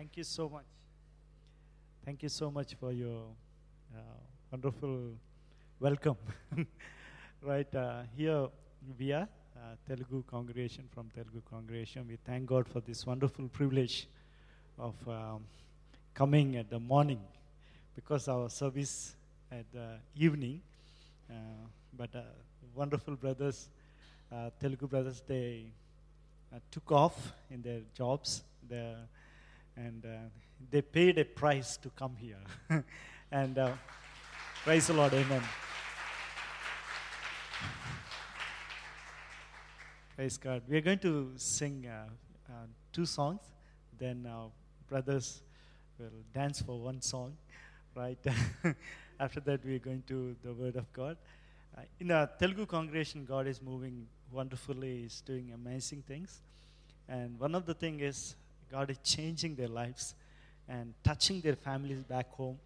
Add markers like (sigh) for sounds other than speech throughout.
Thank you so much. Thank you so much for your uh, wonderful welcome. (laughs) right uh, here we are, uh, Telugu congregation from Telugu congregation. We thank God for this wonderful privilege of um, coming at the morning because our service at the evening. Uh, but uh, wonderful brothers, uh, Telugu brothers, they took off in their jobs. Their, and uh, they paid a price to come here. (laughs) and uh, praise the Lord, amen. Praise God. We are going to sing uh, uh, two songs, then our brothers will dance for one song, right? (laughs) After that, we are going to the Word of God. Uh, in a Telugu congregation, God is moving wonderfully, He's doing amazing things. And one of the things is God is changing their lives and touching their families back home.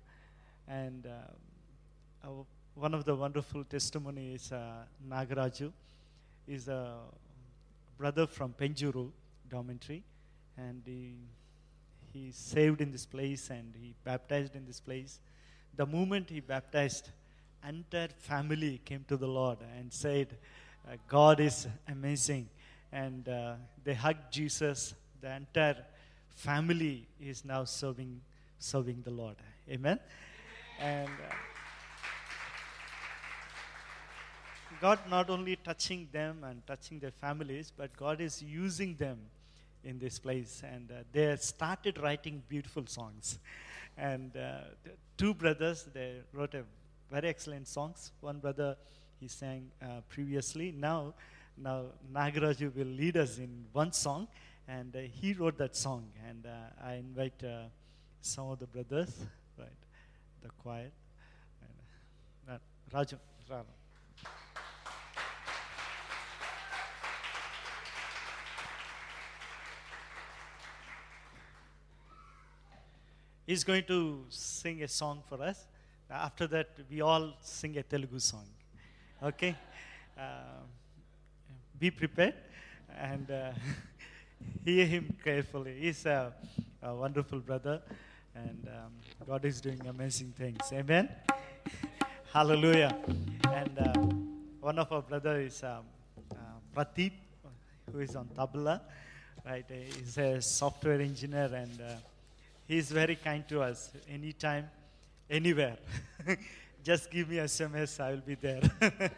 And uh, one of the wonderful testimonies, uh, Nagaraju, is a brother from Penjuru dormitory, and he, he saved in this place and he baptized in this place. The moment he baptized, entire family came to the Lord and said, uh, God is amazing. And uh, they hugged Jesus. The entire family is now serving, serving the Lord. Amen. And uh, God not only touching them and touching their families, but God is using them in this place. And uh, they started writing beautiful songs. And uh, two brothers, they wrote a very excellent songs. One brother, he sang uh, previously. Now, now Nagaraju will lead us in one song, and uh, he wrote that song. And uh, I invite uh, some of the brothers, right, the choir. And, uh, Raju, Raju. He's going to sing a song for us. After that, we all sing a Telugu song. Okay? Uh, be prepared and uh, (laughs) hear him carefully. He's a, a wonderful brother, and um, God is doing amazing things. Amen? Hallelujah. And uh, one of our brothers is um, uh, Pradeep, who is on tabla. Right? He's a software engineer, and uh, he's very kind to us anytime, anywhere. (laughs) Just give me SMS, I will be there. (laughs)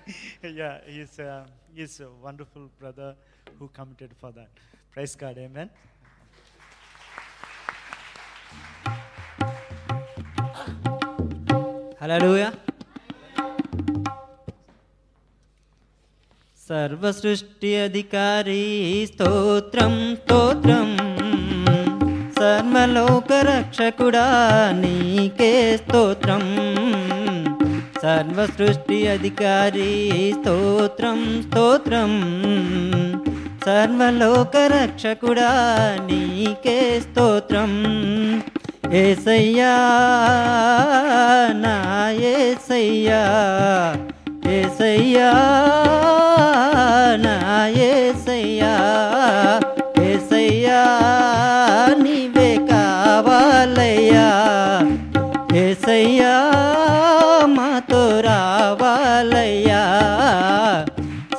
yeah, he's, uh, he's a wonderful brother who committed for that. Praise God, amen. Hello సర్వసృష్టి అధికారి స్తోత్రం స్తోత్రం సర్వలోక రక్షకుడా నీకే స్తోత్రం సర్వసృష్టి అధికారి స్తోత్రం స్తోత్రం సర్వలోక రక్షకుడా నీకే స్తోత్రం. ఏసయ్యా నా ఏసయ్యా ఏసయ్యా నా ఏసయ్యా ఏసయ్యా నీవే కావాలయ్యా. ఏసయ్యా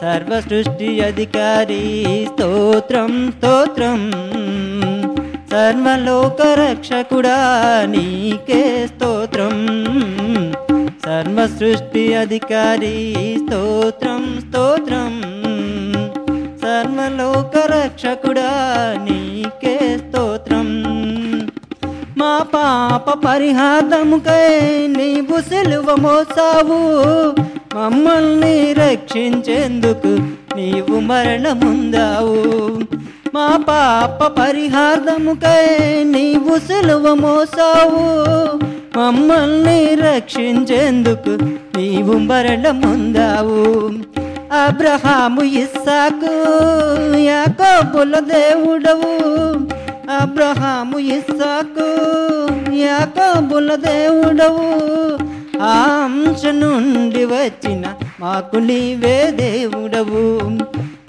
సర్వసృష్టి అధికారి స్తోత్రం స్తోత్రం. సర్వలోక రక్షకుడా నీకే స్తోత్రం. సర్వసృష్టి అధికారి స్తోత్రం స్తోత్రం. సర్వలోక రక్షకుడా నీకే స్తోత్రం. మా పాప పరిహారముకై నీవు సిలువ మోసావు. మమ్మల్ని రక్షించేందుకు నీవు మరణముందావు. మా పాప పరిహారముకై నీవు సిలువ మోసావు. మమ్మల్ని రక్షించేందుకు నీవు మరణముందావు. అబ్రహాము ఇస్సాకు యాకోబుల దేవుడవు. అబ్రహాము ఇస్సాకు యాకోబుల దేవుడవు. ఆ అంశ నుండి వచ్చిన మాకు నీవే దేవుడవు.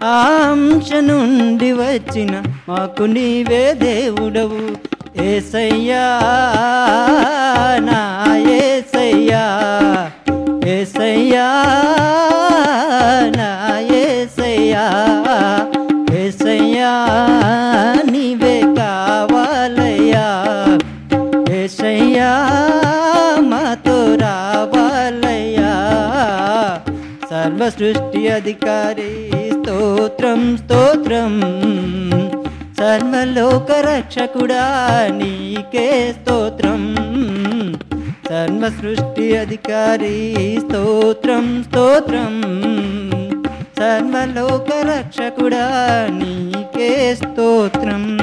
ఆ అంశ నుండి వచ్చిన మాకు నీవే దేవుడవు. ఏసయ్యా నా ఏసయ్యా ఏసయ్యా నా ఏసయ్యా ఏసయ్యా. సృష్టి అధికారి. స్తోత్రం స్తోత్రం. సర్వలోక రక్షకుడా నీకే స్తోత్రం. సర్వ సృష్టి అధికారి స్తోత్రం స్తోత్రం. సర్వలోక రక్షకుడా నీకే స్తోత్రం.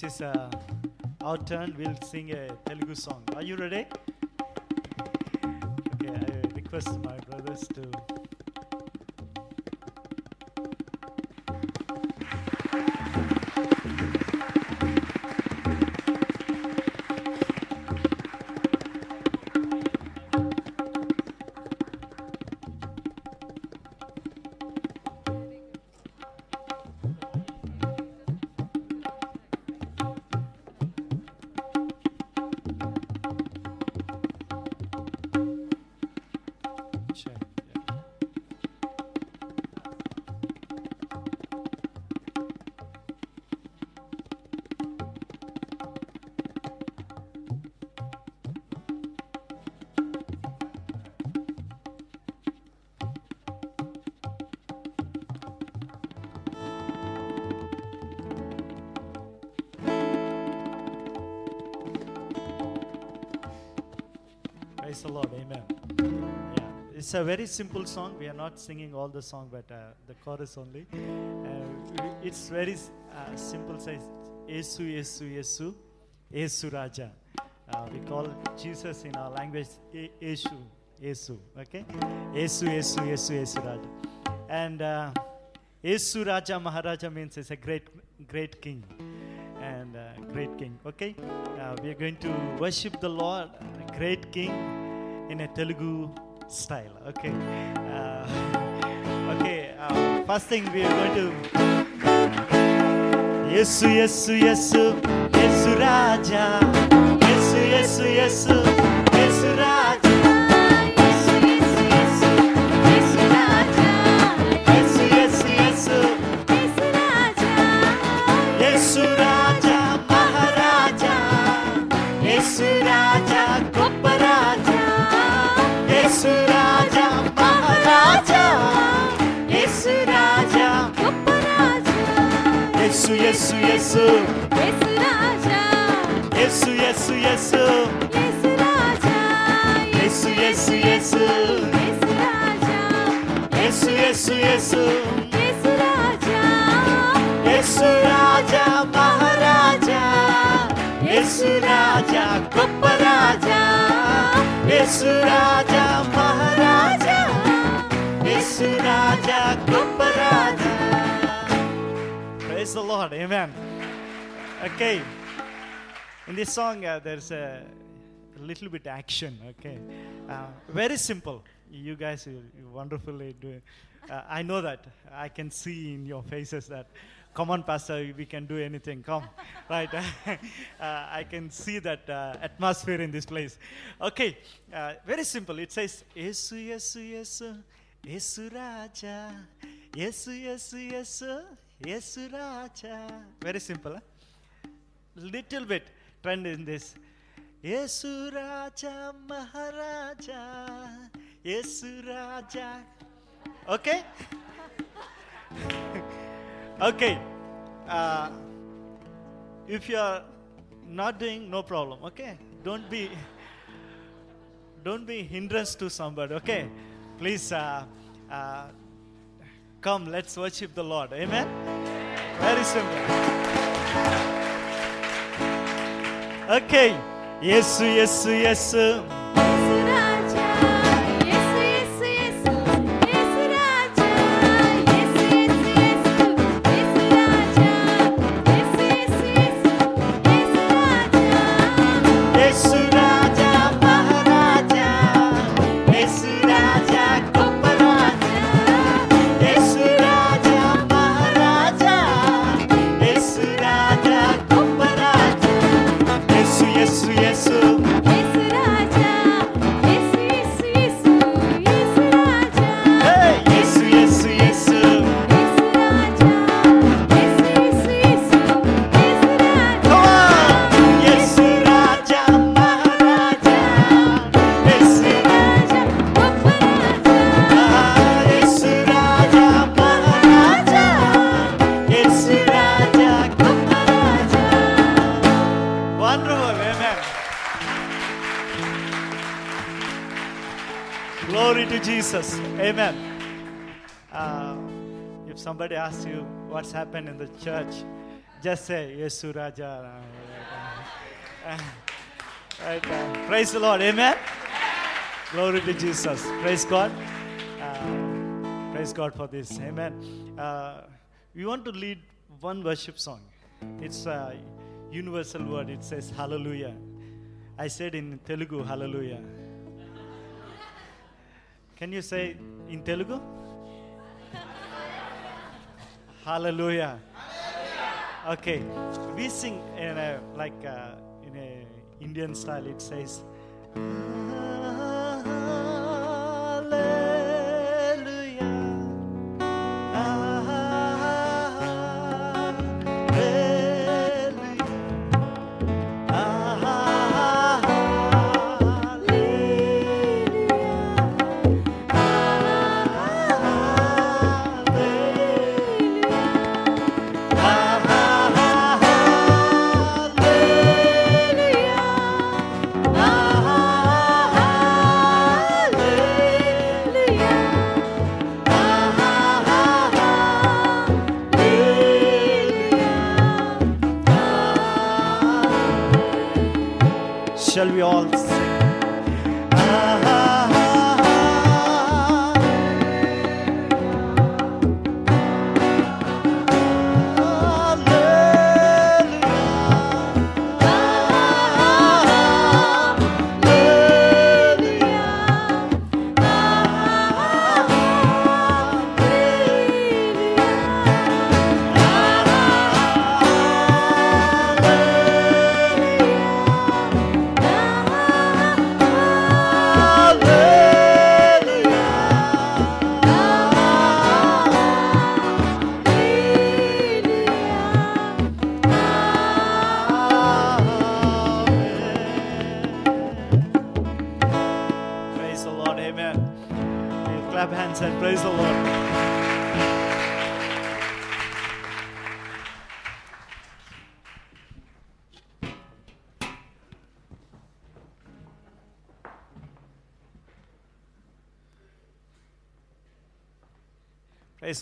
This is uh, our turn. We'll sing a Telugu song. Are you ready? Okay, I request my brothers to. It's a very simple song. We are not singing all the song, but uh, the chorus only. Uh, it's very uh, simple. Says Yesu, Yesu, Yesu, Yesu Raja. Uh, we call Jesus in our language Ye- Yesu, Yesu. Okay, Yesu, Yesu, Yesu, Yesu Raja. And uh, Yesu Raja Maharaja means it's a great, great king and uh, great king. Okay, uh, we are going to worship the Lord, uh, great king, in a Telugu style. Okay, uh, okay. Uh, first thing we are going to. Yesu, Yesu, Yesu, Yesu Raja. Yesu, Yesu, Yesu, Yesu, Yesu, Yesu. Yesu, Yesu, Yesu. Yesu, Yesu, Yesu. Yesu, Yesu, Yesu. Yesu Raja, Maharaja. Yesu Raja, Goppa Raja. Yesu Raja, Maharaja. Yesu Raja, Goppa Raja. Praise the Lord. Amen. Okay. In this song, uh, there's a little bit action. Okay. Uh, very simple. You guys, you, wonderfully do. Uh, I know that. I can see in your faces that. Come on, Pastor, we can do anything. Come, (laughs) right? (laughs) uh, I can see that uh, atmosphere in this place. Okay, uh, very simple. It says, Yesu, Yesu, Yesu, Yesu Raja, Yesu, Yesu, Yesu, Yesu Raja. Very simple. Huh? little bit trend in this. Yesu Raja Maharaja. Yesu Raja. Okay? (laughs) okay. Uh, if you are not doing, no problem. Okay? Don't be don't be hindrance to somebody. Okay? Please uh, uh, come. Let's worship the Lord. Amen. Very simple. Okay. Yes, yes, Yesu. Happened in the church, just say Yesu Raja. Right, praise the Lord, amen. Glory to Jesus. Praise God. Uh, praise God for this. Amen. Uh, we want to lead one worship song. It's a universal word. It says Hallelujah. I said in Telugu, Hallelujah. Can you say in Telugu? Hallelujah. Okay. We sing in a like uh, in a Indian style. It says. We all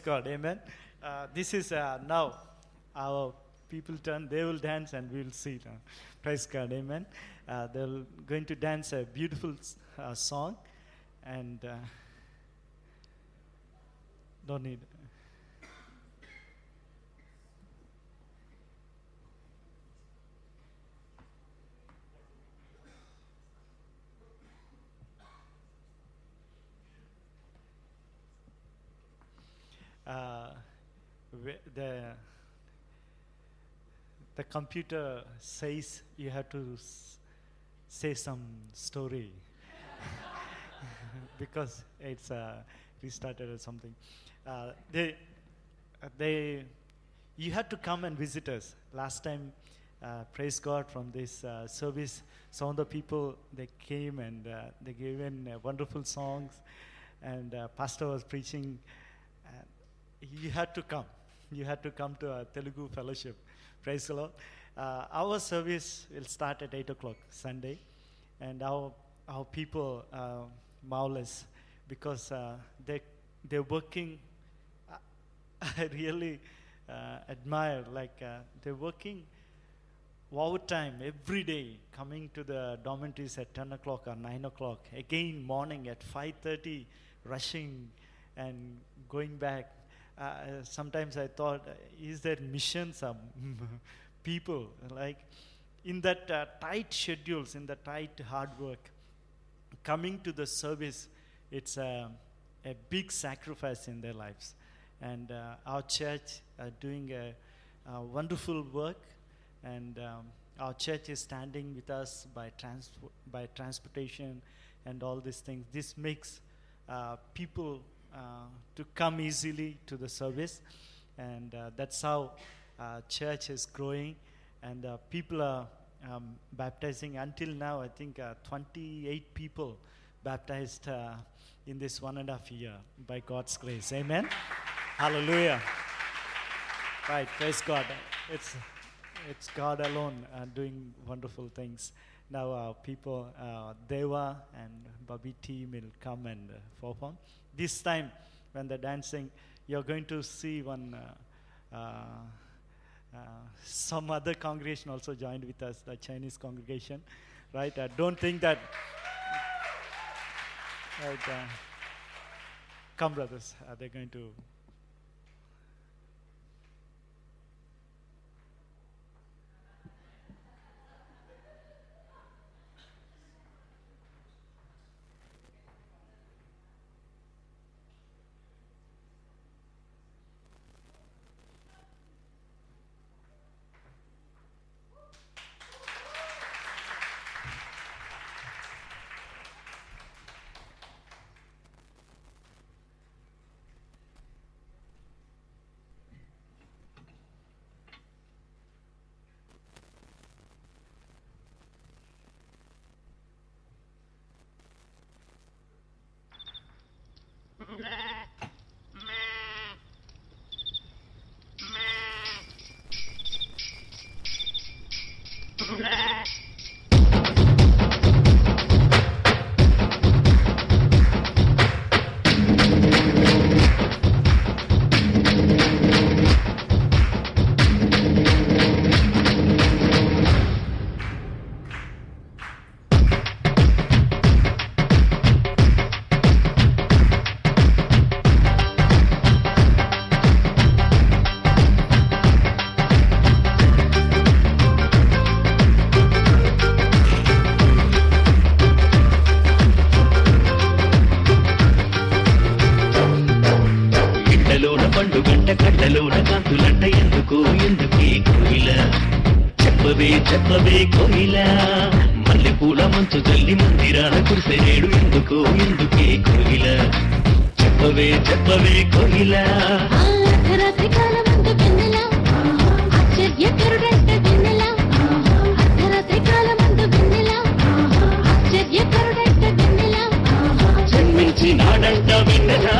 God, amen. Uh, this is uh, now our people turn, they will dance and we will see. now. Praise God, amen. Uh, they're going to dance a beautiful uh, song and uh, don't need. Uh, the the computer says you have to say some story (laughs) because it's uh, restarted or something. Uh, they, uh, they, you had to come and visit us. Last time uh, praise God from this uh, service. Some of the people they came and uh, they gave in wonderful songs, and Pastor was preaching. You had to come. You had to come to a Telugu fellowship. Praise the Lord. Uh, our service will start at eight o'clock Sunday, and our our people uh, marvelous because uh, they they're working. (laughs) I really uh, admire like uh, they're working time every day coming to the dormitories at 10 o'clock or 9 o'clock again morning at 5.30 rushing and going back uh, sometimes i thought uh, is there missions of (laughs) people? Like in that uh, tight schedules in the tight hard work coming to the service it's a, a big sacrifice in their lives. And uh, our church are doing a, a wonderful work. And um, our church is standing with us by trans- by transportation and all these things. This makes uh, people uh, to come easily to the service. And uh, that's how uh, church is growing. And uh, people are um, baptizing. Until now i think uh, 28 people baptized uh, in this one and a half year by god's grace. Amen? Hallelujah. Right praise god. It's it's god alone uh, doing wonderful things now uh, people uh, deva and bobby team will come and perform. This time when they're dancing you're going to see one uh, uh, some other congregation also joined with us the chinese congregation right? Uh, don't think that right come brothers they're going to కట్టు గంట కట్టలోన కాంతులంట ఎందుకు ఎందుకే కోయిల? చెప్పవే చెప్పవే కోయిల. మల్లెపూల మంచు తల్లి మందిరాల కురిసే ఎందుకు ఎందుకే కోయిల? చెప్పవే చెప్పవే కోయిల. జన్మించి నాడంట విన్నలా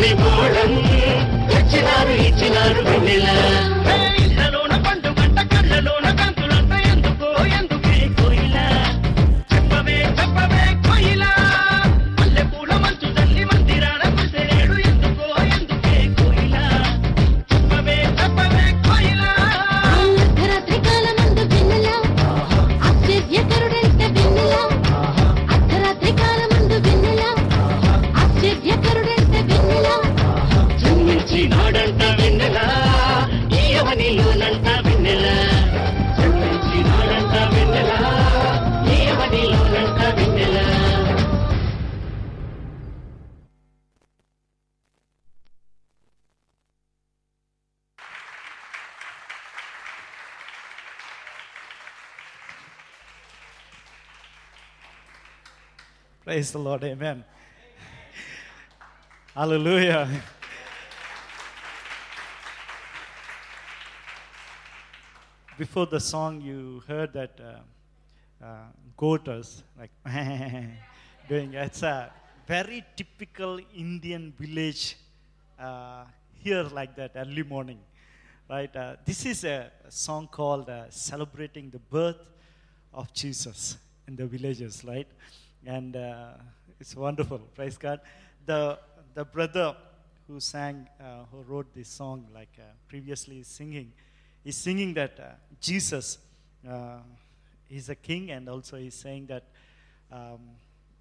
మణిమూలం. వచ్చినారు ఇచ్చినారు వెన్నెలా. Praise the Lord. Amen. Hallelujah. Before the song, you heard that uh, uh, goat was like (laughs) doing. It's a very typical Indian village uh, here, like that early morning, right? Uh, this is a song called uh, "Celebrating the Birth of Jesus" in the villages, right? And uh, it's wonderful. Praise God. The the brother who sang, uh, who wrote this song, like uh, previously singing, is singing that uh, Jesus uh, is a king, and also he's saying that um,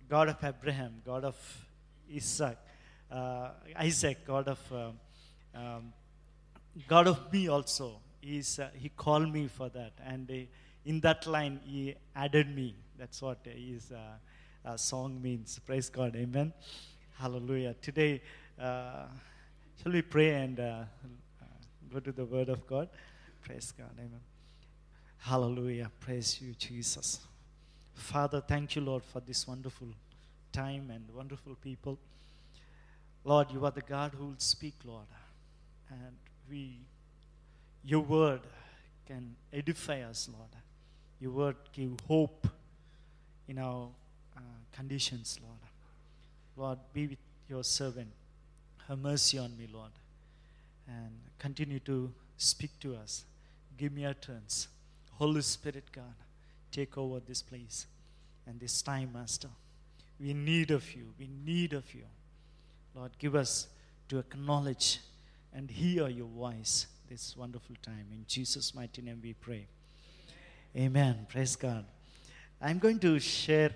God of Abraham, God of Isaac, uh, Isaac, God of um, um, God of me also. He's, uh, he called me for that, and uh, in that line he added me. That's what his uh, uh, song means. Praise God, Amen. Hallelujah. Today, uh, shall we pray and uh, uh, go to the Word of God? Praise God, Amen. Hallelujah. Praise you, Jesus. Father, thank you, Lord, for this wonderful time and wonderful people. Lord, you are the God who will speak, Lord. And we, your word can edify us, Lord. Your word give hope in our uh, conditions, Lord. Lord, be with your servant. Have mercy on me, Lord. And continue to speak to us. Give me utterance. Holy Spirit, God, take over this place and this time, Master. We need of you. We need of you. Lord, give us to acknowledge and hear your voice this wonderful time. In Jesus' mighty name we pray. Amen. Praise God. I'm going to share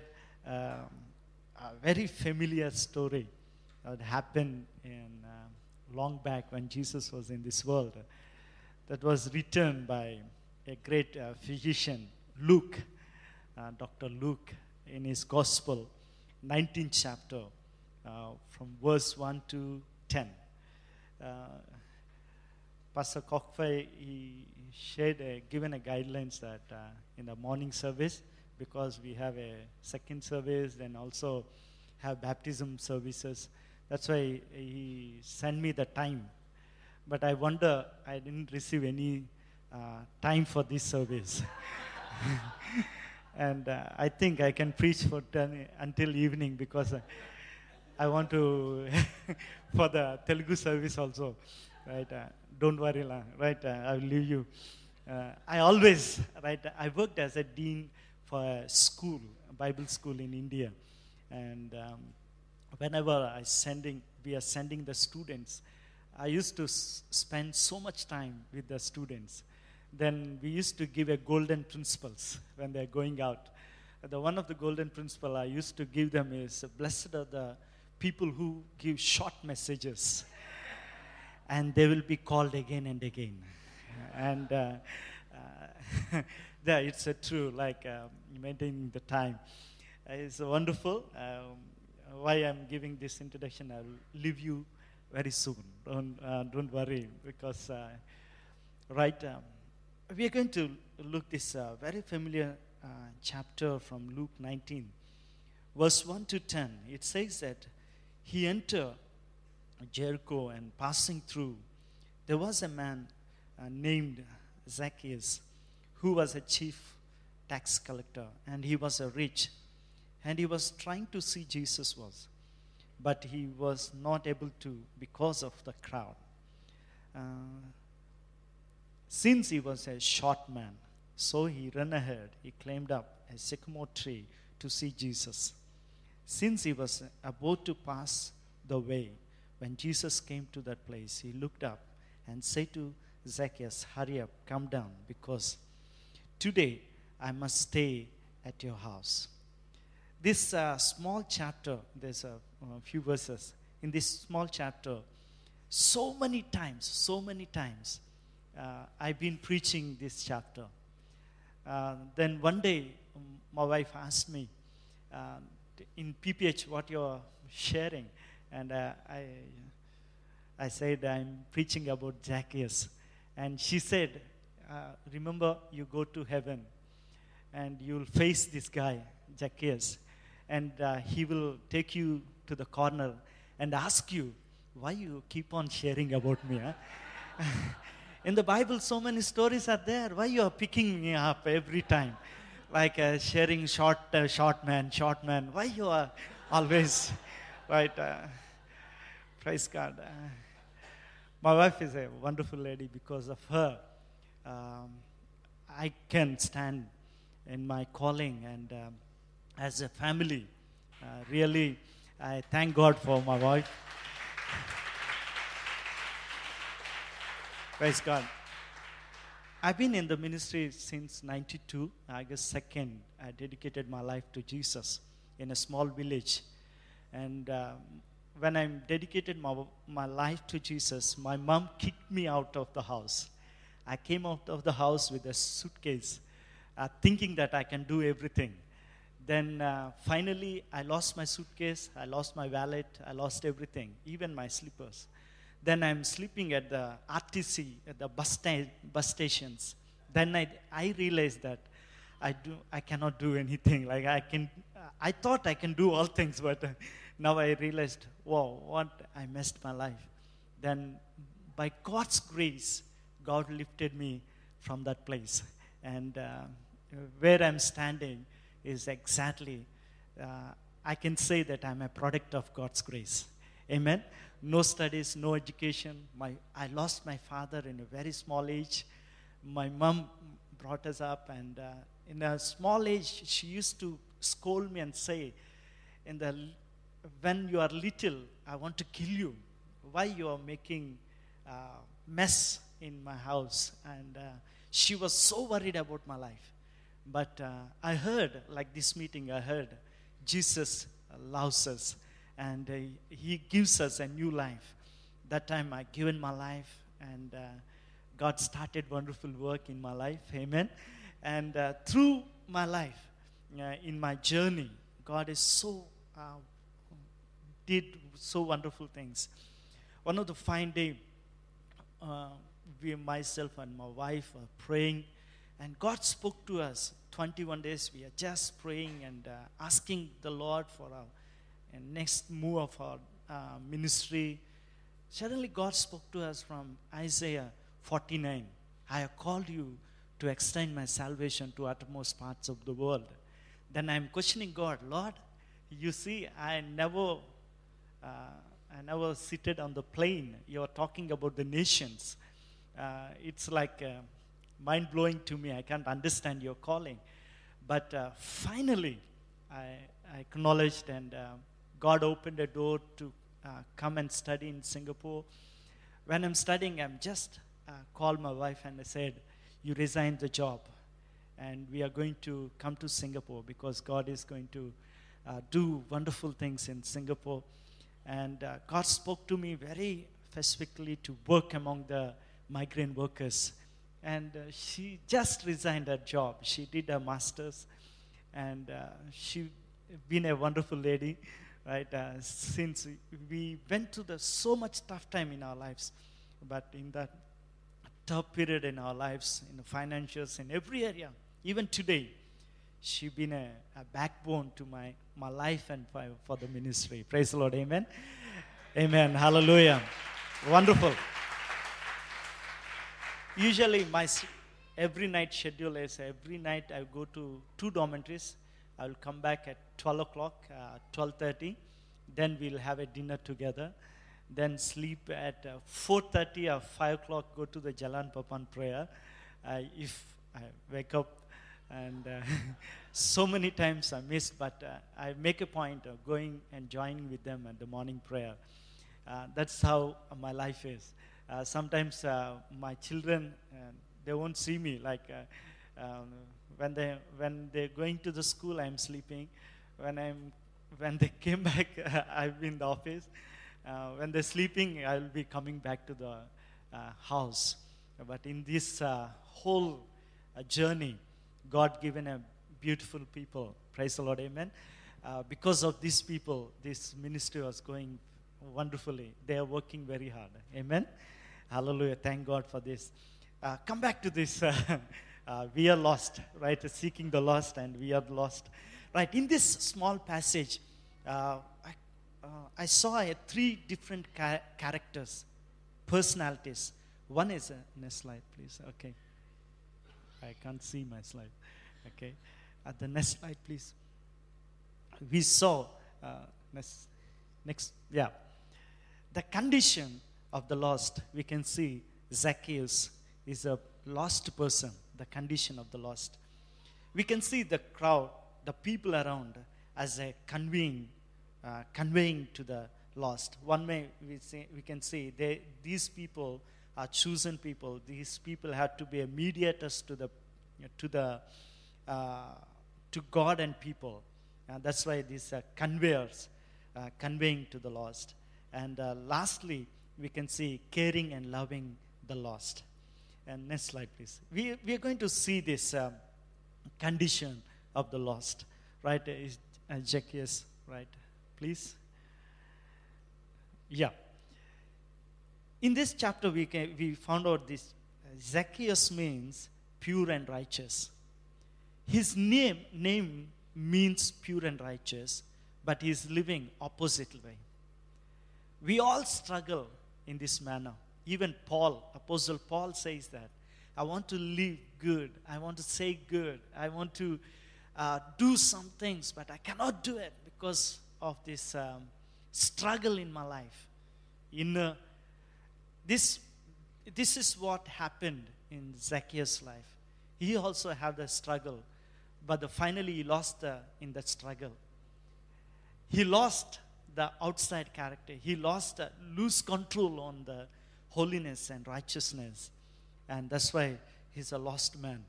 um, a very familiar story that happened in uh, long back when Jesus was in this world. That was written by a great uh, physician, Luke, uh, Dr. Luke, in his Gospel, 19th chapter, uh, from verse 1 to 10. Uh, Pastor Cockfey, he shared a, given a guidelines that uh, in the morning service, because we have a second service and also have baptism services, that's why he sent me the time. But I wonder, I didn't receive any uh, time for this service. (laughs) and uh, I think I can preach for 10, until evening because uh, I want to (laughs) for the Telugu service also, right? Uh, don't worry, right? Uh, I will leave you. Uh, I always, right? I worked as a dean for a school, a Bible school in India, and um, whenever I sending, we are sending the students. I used to s- spend so much time with the students then we used to give a golden principles when they're going out. The one of the golden principle I used to give them is blessed are the people who give short messages and they will be called again and again. And uh, uh, (laughs) yeah, it's uh, true, like um, maintaining the time. Uh, it's wonderful. Um, why I'm giving this introduction, I'll leave you very soon. Don't, uh, don't worry, because uh, right, um, we are going to look this uh, very familiar uh, chapter from Luke 19, verse 1 to 10. It says that he entered Jericho and passing through, there was a man named Zacchaeus who was a chief tax collector and he was a rich and he was trying to see Jesus was but he was not able to because of the crowd. Uh, since he was a short man so he ran ahead. He climbed up a sycamore tree to see Jesus. Since he was about to pass the way when Jesus came to that place, he looked up and said to Zacchaeus, Hurry up, come down, because today I must stay at your house. This uh, small chapter, there's a, a few verses. In this small chapter, so many times, so many times, uh, I've been preaching this chapter. Uh, then one day, um, my wife asked me, uh, in PPH, what you're sharing. And uh, I, I said, I'm preaching about Zacchaeus. And she said, uh, Remember, you go to heaven and you'll face this guy, Zacchaeus. And uh, he will take you to the corner and ask you, Why you keep on sharing about me? Huh? (laughs) In the Bible, so many stories are there. Why you are picking me up every time? Like uh, sharing short, uh, short man, short man. Why you are always, (laughs) right? Uh, praise God. Uh, my wife is a wonderful lady because of her. Um, I can stand in my calling and um, as a family. Uh, really, I thank God for my wife. Praise God. I've been in the ministry since 92. August 2nd, I dedicated my life to Jesus in a small village. And um, when I dedicated my, my life to Jesus, my mom kicked me out of the house. I came out of the house with a suitcase, uh, thinking that I can do everything. Then uh, finally, I lost my suitcase, I lost my wallet, I lost everything, even my slippers. Then I'm sleeping at the RTC, at the bus, sta- bus stations. Then I, I realized that I, do, I cannot do anything. (laughs) Like I can, I thought I can do all things, but (laughs) now I realized, wow, what I messed my life. Then by God's grace, God lifted me from that place. And uh, where I'm standing is exactly, uh, I can say that I'm a product of God's grace. Amen. No studies, no education. My, I lost my father in a very small age. My mom brought us up, and uh, in a small age, she used to scold me and say, in the, when you are little, I want to kill you. Why you are making uh, mess in my house? And uh, she was so worried about my life. But uh, I heard, like this meeting, I heard Jesus loves us and uh, He gives us a new life. That time I given my life, and uh, God started wonderful work in my life. Amen. And uh, through my life, uh, in my journey, God is so did so wonderful things. One of the fine day, uh, we myself and my wife are praying, and God spoke to us. 21 days we are just praying and asking the Lord for our and next move of our uh, ministry, suddenly God spoke to us from Isaiah 49. I have called you to extend my salvation to uttermost parts of the world. Then I'm questioning God, Lord, you see, I never, uh, I never seated on the plane. You're talking about the nations. Uh, it's like uh, mind blowing to me. I can't understand your calling. But uh, finally, I, I acknowledged and uh, God opened a door to uh, come and study in Singapore. When I'm studying, I'm just uh, called my wife and I said, you resigned the job. And we are going to come to Singapore because God is going to do wonderful things in Singapore. And God spoke to me very specifically to work among the migrant workers. And uh, she just resigned her job. She did her master's, and uh, she been a wonderful lady, right? Uh, since we went through the so much tough time in our lives, but in that tough period in our lives, in the financials, in every area, even today, she been a, a backbone to my, my life and for, for the ministry. Praise the Lord. Amen. Amen. Hallelujah. Wonderful. Usually, my every night schedule is every night I go to two dormitories. I will come back at 12 o'clock, uh, 12:30. Then we'll have a dinner together. Then sleep at uh, 4:30 or 5 o'clock. Go to the Jalan Papan prayer. Uh, if I wake up, and uh, (laughs) so many times I miss, but uh, I make a point of going and joining with them at the morning prayer. Uh, that's how my life is. Uh, sometimes uh, my children uh, they won't see me like uh, um, when they when they're going to the school I'm sleeping. When I'm when they (laughs) came back (laughs) I've been in the office. When they're sleeping I'll be coming back to the house. But in this whole journey, God given a beautiful people. Praise the Lord, Amen. Uh, because of these people, this ministry was going wonderfully. They are working very hard. Amen. Hallelujah. Thank God for this. Uh, come back to this. (laughs) Uh, we are lost, right? Seeking the lost, and we are lost. Right. In this small passage, uh, I, uh, I saw three different ca- characters, personalities. One is, uh, next slide, please. Okay. I can't see my slide. Okay. At the next slide, please. We saw, uh, next, next, yeah. The condition of the lost, we can see Zacchaeus is a lost person, the condition of the lost. We can see the crowd, the people around, as a conveying, uh, conveying to the lost. One way we, say, we can say they, these people are chosen people. These people had to be mediators to the, to the, uh, to God and people. And that's why these are conveyors, uh, conveying to the lost. And uh, lastly, we can see caring and loving the lost. And next slide, please. We, we are going to see this um, condition of the lost, right? Uh, Is uh, Zacchaeus, right? Please. Yeah. In this chapter, we, can, we found out this uh, Zacchaeus means pure and righteous. His name, name means pure and righteous, but he is living opposite way. We all struggle in this manner. Even Paul, Apostle Paul says that. I want to live good. I want to say good. I want to uh, do some things, but I cannot do it because of this um, struggle in my life. In uh, this, this is what happened in Zacchaeus' life. He also had a struggle, but the, finally he lost the, in that struggle. He lost the outside character. He lost, uh, lose control on the holiness and righteousness, and that's why he's a lost man.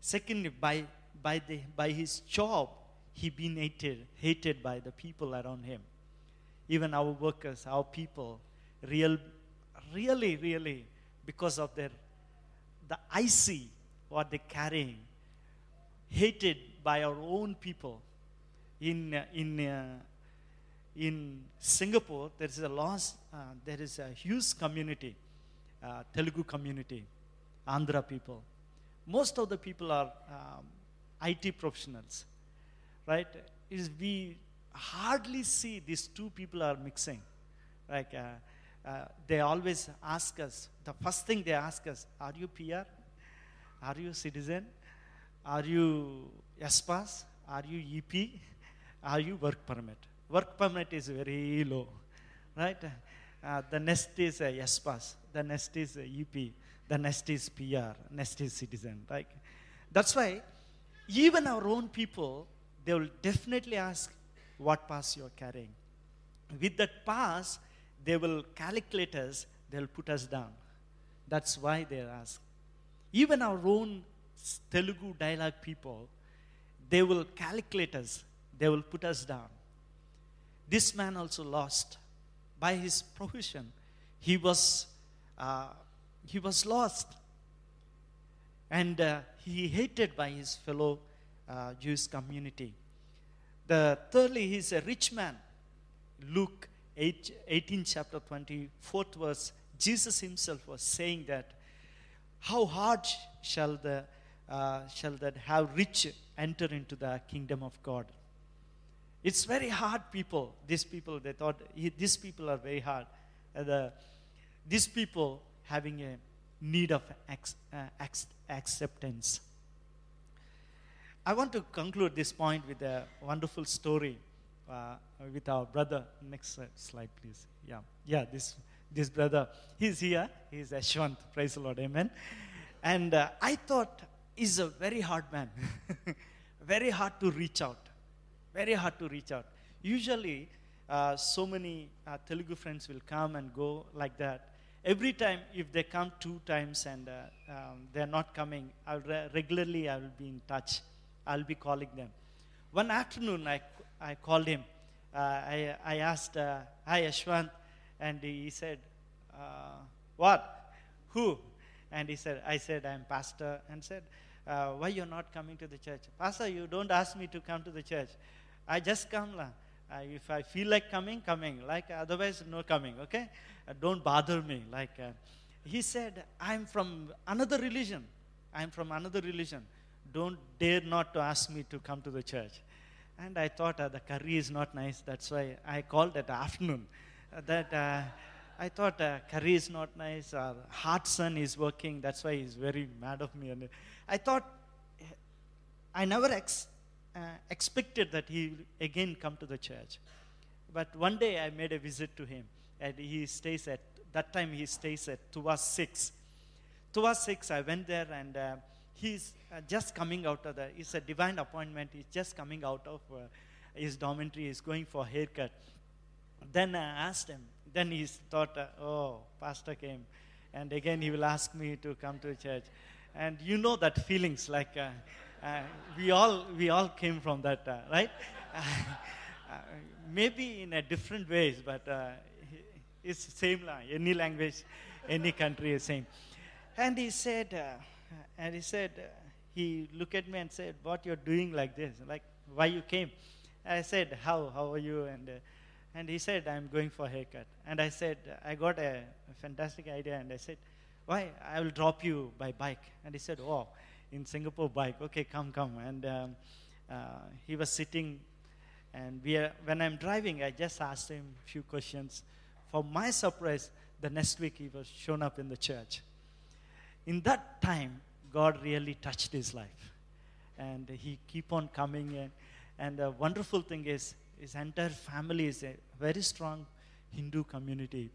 Secondly, by by the by his job, he been hated, hated by the people around him. Even our workers, our people, real, really, really, because of their the icy what they're carrying, hated by our own people. In in uh, in Singapore, there is a loss, uh, there is a huge community, uh, Telugu community, Andhra people. Most of the people are um, IT professionals, right? Is we hardly see these two people are mixing. Like uh, uh, they always ask us. The first thing they ask us: Are you PR? Are you citizen? Are you S Pass? Are you EP? Are you work permit? Work permit is very low, right? Uh, the next is uh, S Pass. The next is uh, EP. The next is PR. Next is citizen, right? That's why even our own people, they will definitely ask what pass you are carrying. With that pass, they will calculate us, they will put us down. That's why they ask. even our own Telugu dialogue people, they will calculate us, they will put us down. This man also lost. By his profession, he was, uh, he was lost. And uh, he hated by his fellow uh, Jewish community. The thirdly, he's a rich man. Luke 8, 18, chapter 24th verse, Jesus himself was saying that how hard shall the uh, shall that have rich enter into the kingdom of God. It's very hard, people. These people, they thought these people are very hard. Uh, the, these people having a need of ex, uh, ex- acceptance. I want to conclude this point with a wonderful story uh, with our brother. Next uh, slide, please. Yeah, yeah. This this brother, he's here. He's Ashwant. Praise the Lord. Amen. And uh, I thought he's a very hard man, (laughs) very hard to reach out, very hard to reach out. Usually, uh, so many uh, Telugu friends will come and go like that. Every time, if they come two times and uh, um, they're not coming, I'll re- regularly I will be in touch. I'll be calling them. One afternoon, I, I called him. Uh, I, I asked, uh, Hi, Ashwant. And he said, uh, What? Who? And he said, I said, I'm pastor. And said, Why you're not coming to the church? Pastor, you don't ask me to come to the church. I just come. lah. Uh, if I feel like coming, coming. Like otherwise, no coming. Okay? Uh, don't bother me. Like uh, he said, I'm from another religion. I'm from another religion. Don't dare not to ask me to come to the church. And I thought uh, the curry is not nice. That's why I called at afternoon. Uh, that uh, I thought curry is not nice. Our hot son is working. That's why he's very mad of me. And I thought I never ex- expected that he again come to the church. But one day I made a visit to him, and he stays at that time he stays at Tuas Six. Tuas Six, I went there, and uh, he's uh, just coming out of the. It's a divine appointment. He's just coming out of uh, his dormitory. He's going for haircut. Then I asked him. Then he thought, uh, oh, pastor came, and again he will ask me to come to church, and you know that feelings like. Uh, we all we all came from that, uh, right? Uh, maybe in a different ways, but it's same la- any language, any country is same. And he said, and he said, he looked at me and said, "What you're doing like this? Like why you came?" I said, "How? How are you?" And and he said, "I'm going for a haircut." And I said, "I got a, a fantastic idea." And I said, "Why? I will drop you by bike." And he said, "Oh." In Singapore bike. Okay, come, come. And um, uh, he was sitting, and we are, when I'm driving, I just asked him a few questions. For my surprise, the next week he was shown up in the church. In that time, God really touched his life, and he keep on coming in. And the wonderful thing is, his entire family is a very strong Hindu community,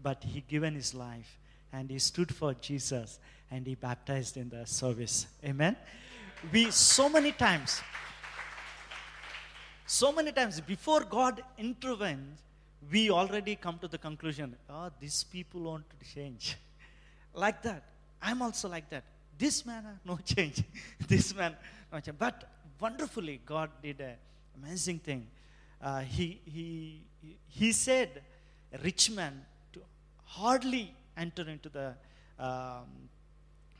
but he given his life and he stood for Jesus and he baptized in the service. Amen. We so many times, so many times before God intervenes, we already come to the conclusion, oh, these people want to change. like that. I'm also like that. This man, uh, no (laughs) change. this man, no change. But wonderfully, God did an amazing thing. Uh, he, he, he said, rich man to hardly enter into the um,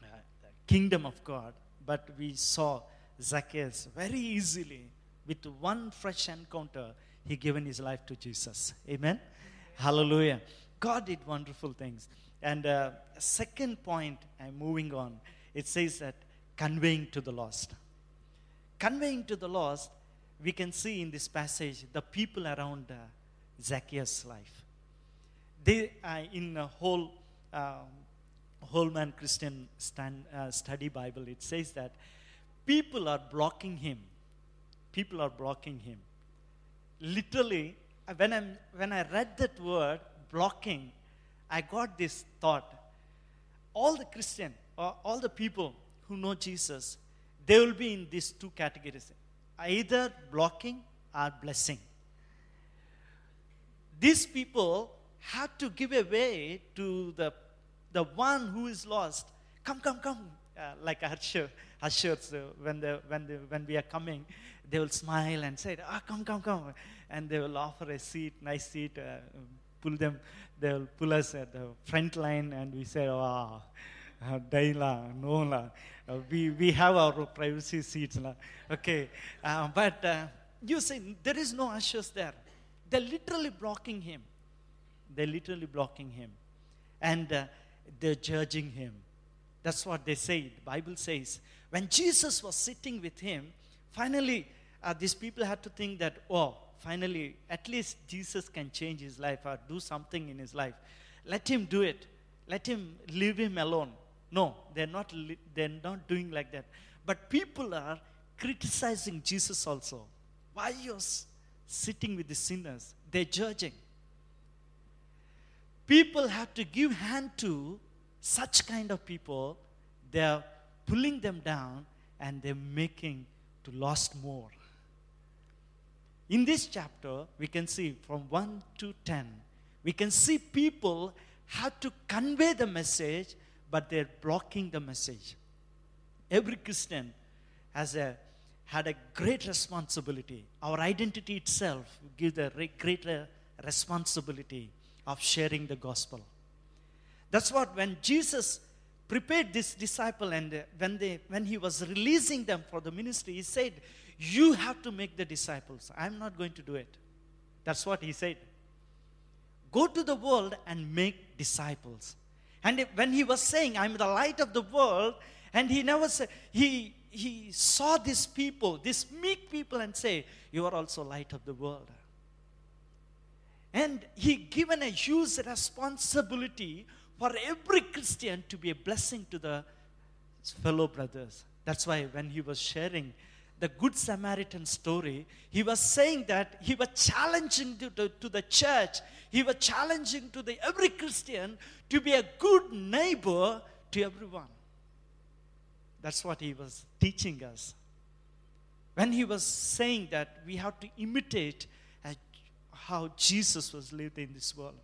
uh, kingdom of God, but we saw Zacchaeus very easily with one fresh encounter, he given his life to Jesus. Amen. Hallelujah. God did wonderful things. And uh, second point, I'm moving on. It says that conveying to the lost. Conveying to the lost, we can see in this passage the people around uh, Zacchaeus' life. They, uh, in a whole um, Holman Christian stand, uh, Study Bible, it says that people are blocking him. People are blocking him. Literally, uh, when, I'm, when I read that word, blocking, I got this thought. All the Christian, or all the people who know Jesus, they will be in these two categories either blocking or blessing. These people have to give away to the, the one who is lost. Come, come, come. uh, like usher, ushers, uh, when, the, when, the, when we are coming, they will smile and say, ah, come, come, come. And they will offer a seat, nice seat, uh, pull them, they will pull us at the front line, and we say, wow, uh, Daila, no, la. Uh, we, we have our privacy seats. La. Okay, uh, but you see, there is no ushers there. They're literally blocking him. They're literally blocking him. And they're judging him. That's what they say. The Bible says. When Jesus was sitting with him, finally, uh, these people had to think that, oh, finally, at least Jesus can change his life or do something in his life. Let him do it. Let him leave him alone. No, they're not, li- they're not doing like that. But people are criticizing Jesus also. Why you're sitting with the sinners? They're judging. People have to give hand to such kind of people. They're pulling them down and they're making to lost more. In this chapter, we can see from 1 to 10, we can see people have to convey the message, but they're blocking the message. Every Christian has a, had a great responsibility. Our identity itself gives a re- greater responsibility of sharing the gospel. That's what when Jesus prepared this disciple and uh, when, they, when he was releasing them for the ministry, he said, You have to make the disciples. I'm not going to do it. That's what he said. Go to the world and make disciples. And when he was saying, I'm the light of the world, and he never said, he, he saw these people, these meek people, and say, You are also light of the world. And he given a huge responsibility for every Christian to be a blessing to the fellow brothers. That's why when he was sharing the Good Samaritan story, he was saying that he was challenging to, to, the church, he was challenging to the every Christian to be a good neighbor to everyone. That's what he was teaching us. When he was saying that we have to imitate how Jesus was lived in this world.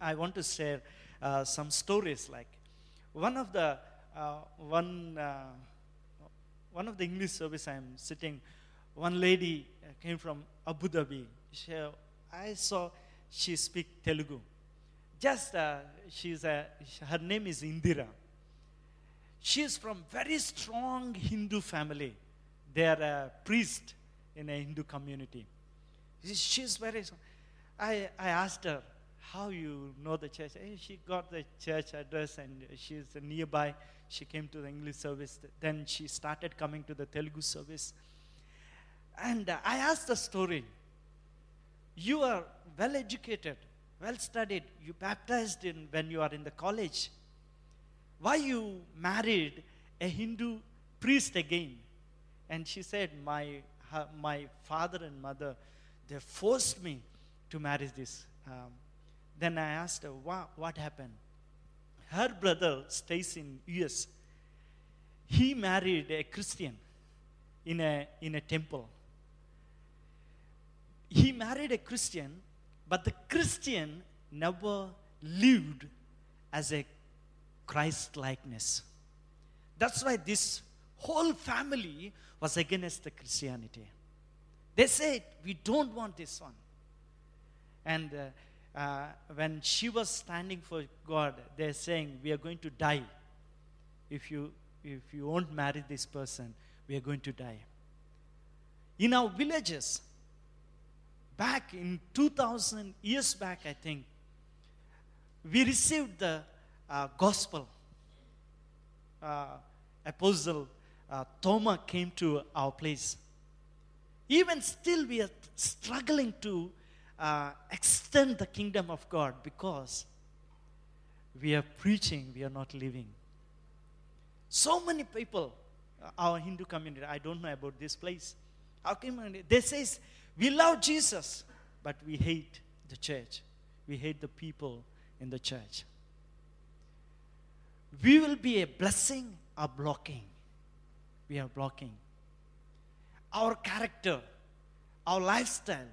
I want to share uh, some stories. Like one of the uh, one uh, one of the English service I'm sitting, one lady uh, came from Abu Dhabi. She, I saw she speak Telugu. Just uh, she's a, her name is Indira. She is from very strong Hindu family. They are a priest in a Hindu community. She- She's very. I, I asked her, how you know the church? Eh, she got the church address and she's nearby. She came to the English service. Then she started coming to the Telugu service. And I asked the story. You are well educated, well studied. You baptized in when you are in the college. Why you married a Hindu priest again? And she said, my, her, my father and mother, they forced me to marry this. Um, then I asked her, what, what happened? Her brother stays in US. He married a Christian in a, in a temple. He married a Christian, but the Christian never lived as a Christ likeness. That's why this whole family was against the Christianity. They said, We don't want this one. And uh, uh, when she was standing for God, they're saying, We are going to die. If you, if you won't marry this person, we are going to die. In our villages, back in 2000 years back, I think, we received the uh, gospel. Uh, Apostle uh, Thomas came to our place. Even still, we are struggling to uh, extend the kingdom of God because we are preaching, we are not living. So many people, uh, our Hindu community, I don't know about this place, our community, they says we love Jesus, but we hate the church. We hate the people in the church. We will be a blessing or blocking. We are blocking. Our character, our lifestyle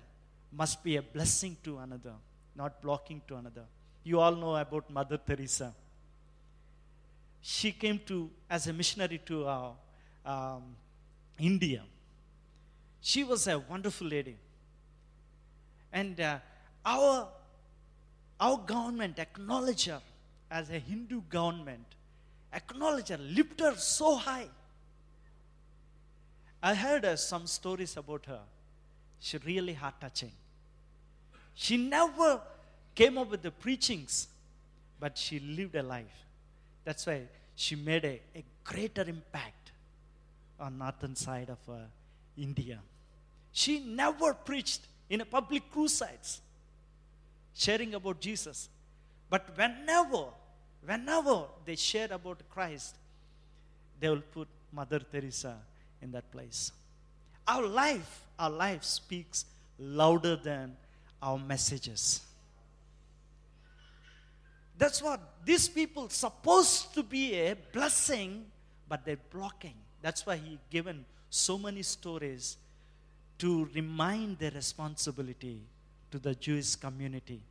must be a blessing to another, not blocking to another. You all know about Mother Teresa. she came to as a missionary to uh, um, India. She was a wonderful lady. And uh, our, our government acknowledged her as a Hindu government, acknowledged her, lifted her so high. I heard uh, some stories about her. She really heart touching. She never came up with the preachings, but she lived a life. That's why she made a, a greater impact on northern side of uh, India. She never preached in a public crusades, sharing about Jesus. But whenever, whenever they shared about Christ, they will put Mother Teresa in that place. Our life, our life speaks louder than our messages. That's what these people supposed to be a blessing, but they're blocking. That's why he given so many stories to remind their responsibility to the Jewish community.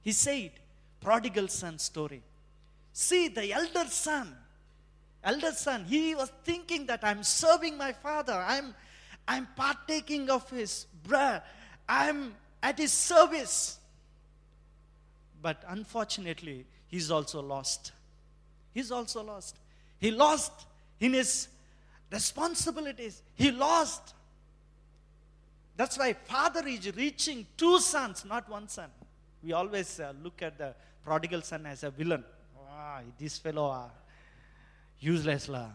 He said, prodigal son story. See, the elder son, elder son, he was thinking that I'm serving my father. I'm, I'm partaking of his bread. I'm at his service. But unfortunately, he's also lost. He's also lost. He lost in his responsibilities. He lost. That's why father is reaching two sons, not one son. We always uh, look at the prodigal son as a villain. Wow, this fellow are useless lah.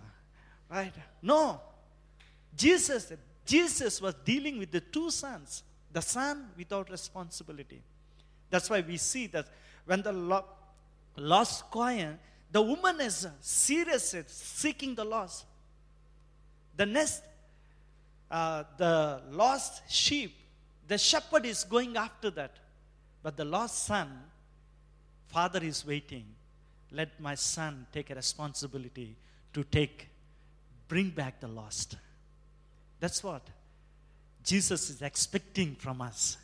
Right? No. Jesus, Jesus was dealing with the two sons. The son without responsibility. That's why we see that when the lo- lost coin, the woman is serious seeking the lost. The next, uh, the lost sheep, the shepherd is going after that. But the lost son, father is waiting. Let my son take a responsibility to take, bring back the lost. That's what Jesus is expecting from us.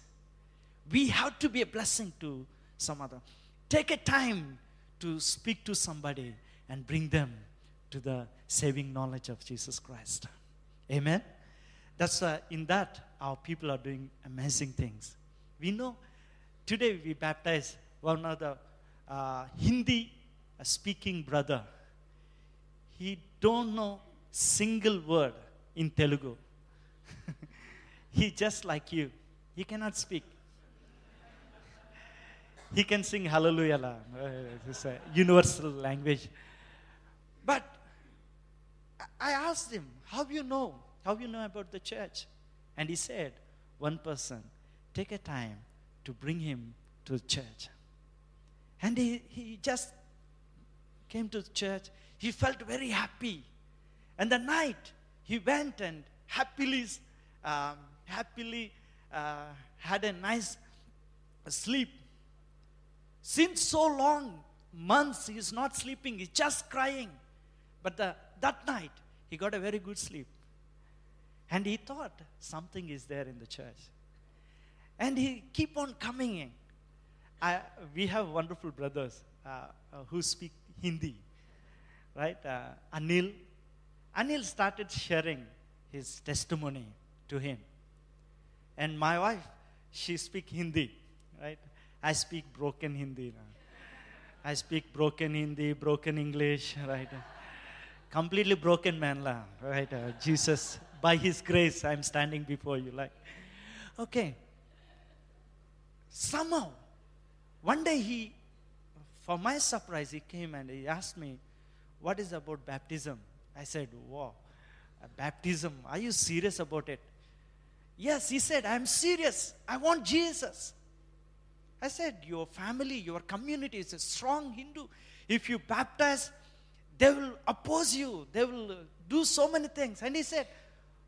We have to be a blessing to some other. Take a time to speak to somebody and bring them to the saving knowledge of Jesus Christ. Amen. That's in that our people are doing amazing things. We know today we baptize one of the uh, Hindi speaking brother. He don't know single word in Telugu. (laughs) he just like you. He cannot speak. He can sing hallelujah. La. Uh, It's a universal language. But I asked him, How you know? How you know about the church? And he said, One person, take a time to bring him to the church. And he, he just came to the church. He felt very happy. And the night he went and happily, um, happily uh, had a nice sleep. Since so long, months, he is not sleeping, he's just crying. But the, that night, he got a very good sleep. And he thought something is there in the church. And he keep on coming in. I, we have wonderful brothers uh, uh, who speak Hindi, right? Uh, Anil. Anil started sharing his testimony to him. And my wife, she speak Hindi, right? I speak broken Hindi. now. I speak broken Hindi, broken English, right? Completely broken man, lah, right? Uh, Jesus, by His grace, I'm standing before you. Like, okay. Somehow, one day he, for my surprise, he came and he asked me, "What is about baptism?" I said, "Wow, baptism? Are you serious about it?" Yes, he said, "I'm serious. I want Jesus." I said, Your family, your community is a strong Hindu. If you baptize, they will oppose you, they will uh, do so many things. And he said,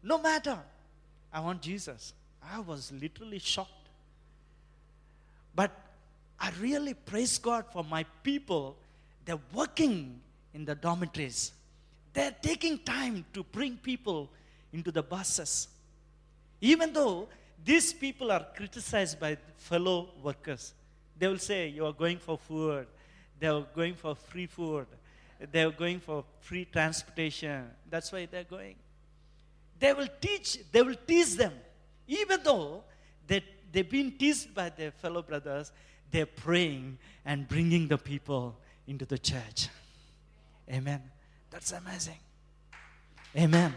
No matter, I want Jesus. I was literally shocked. But I really praise God for my people. They're working in the dormitories, they're taking time to bring people into the buses. Even though these people are criticized by fellow workers, they will say, You are going for food, they are going for free food, they're going for free transportation. That's why they're going. They will teach, they will tease them. Even though they, they've been teased by their fellow brothers, they're praying and bringing the people into the church. Amen. That's amazing. Amen.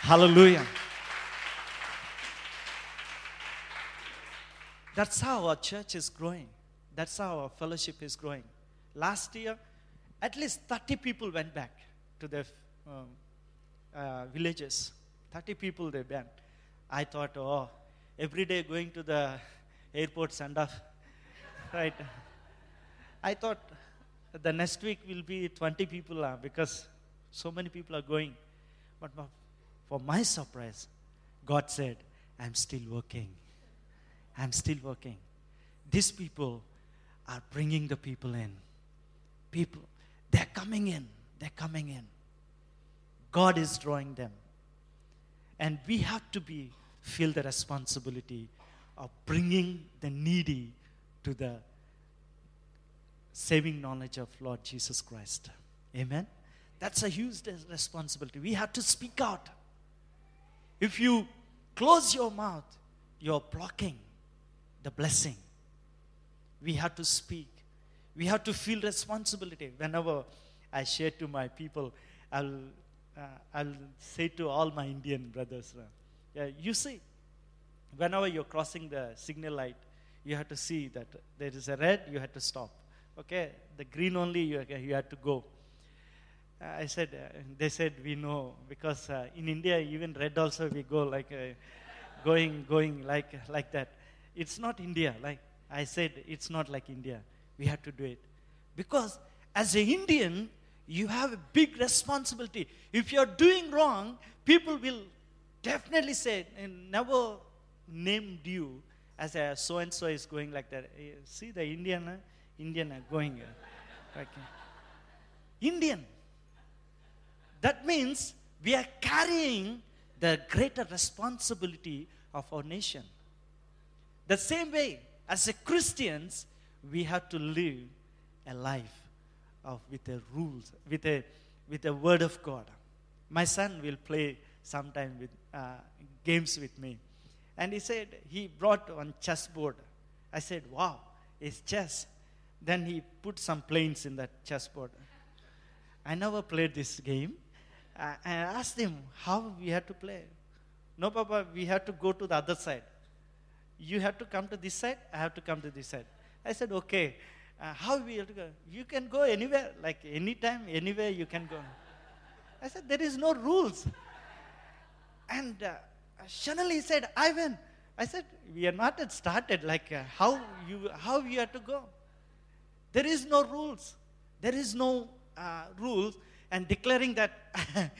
Hallelujah. That's how our church is growing. That's how our fellowship is growing. Last year, at least 30 people went back to their um, uh, villages. 30 people they went. I thought, oh, every day going to the airport send off. Right. I thought the next week will be 20 people uh, because so many people are going. But for- my surprise, God said, I'm still working. I'm still working. These people are bringing the people in. People, they're coming in. They're coming in. God is drawing them. And we have to be feel the responsibility of bringing the needy to the saving knowledge of Lord Jesus Christ. Amen. That's a huge responsibility. We have to speak out. If you close your mouth, you're blocking the blessing. We have to speak. We have to feel responsibility. Whenever I share to my people, I'll, uh, I'll say to all my Indian brothers, uh, you see, whenever you're crossing the signal light, you have to see that there is a red, you have to stop. Okay, the green only you, you have to go. Uh, I said, uh, they said, we know, because uh, in India, even red also we go like uh, going, going like, like that. It's not India. Like I said, it's not like India. We have to do it. Because as an Indian, you have a big responsibility. If you're doing wrong, people will definitely say, and never named you as a so and so is going like that. Eh, See the Indian, uh, Indian going. uh, Indian. That means we are carrying the greater responsibility of our nation. The same way, as a Christians, we have to live a life of with the rules, with a with the word of God. My son will play sometime with uh, games with me, and he said he brought one chessboard. I said, "Wow, it's chess." Then he put some planes in that chessboard. I never played this game. I, asked him how we had to play. No, Papa, we have to go to the other side. You have to come to this side, I have to come to this side. I said, okay. Uh, how we have to go? You can go anywhere, like anytime, anywhere you can go. I said, there is no rules. And uh, suddenly he said, Ivan. I said, we are not yet started. Like uh, how you how you have to go. There is no rules. There is no uh, rules. And declaring that (laughs)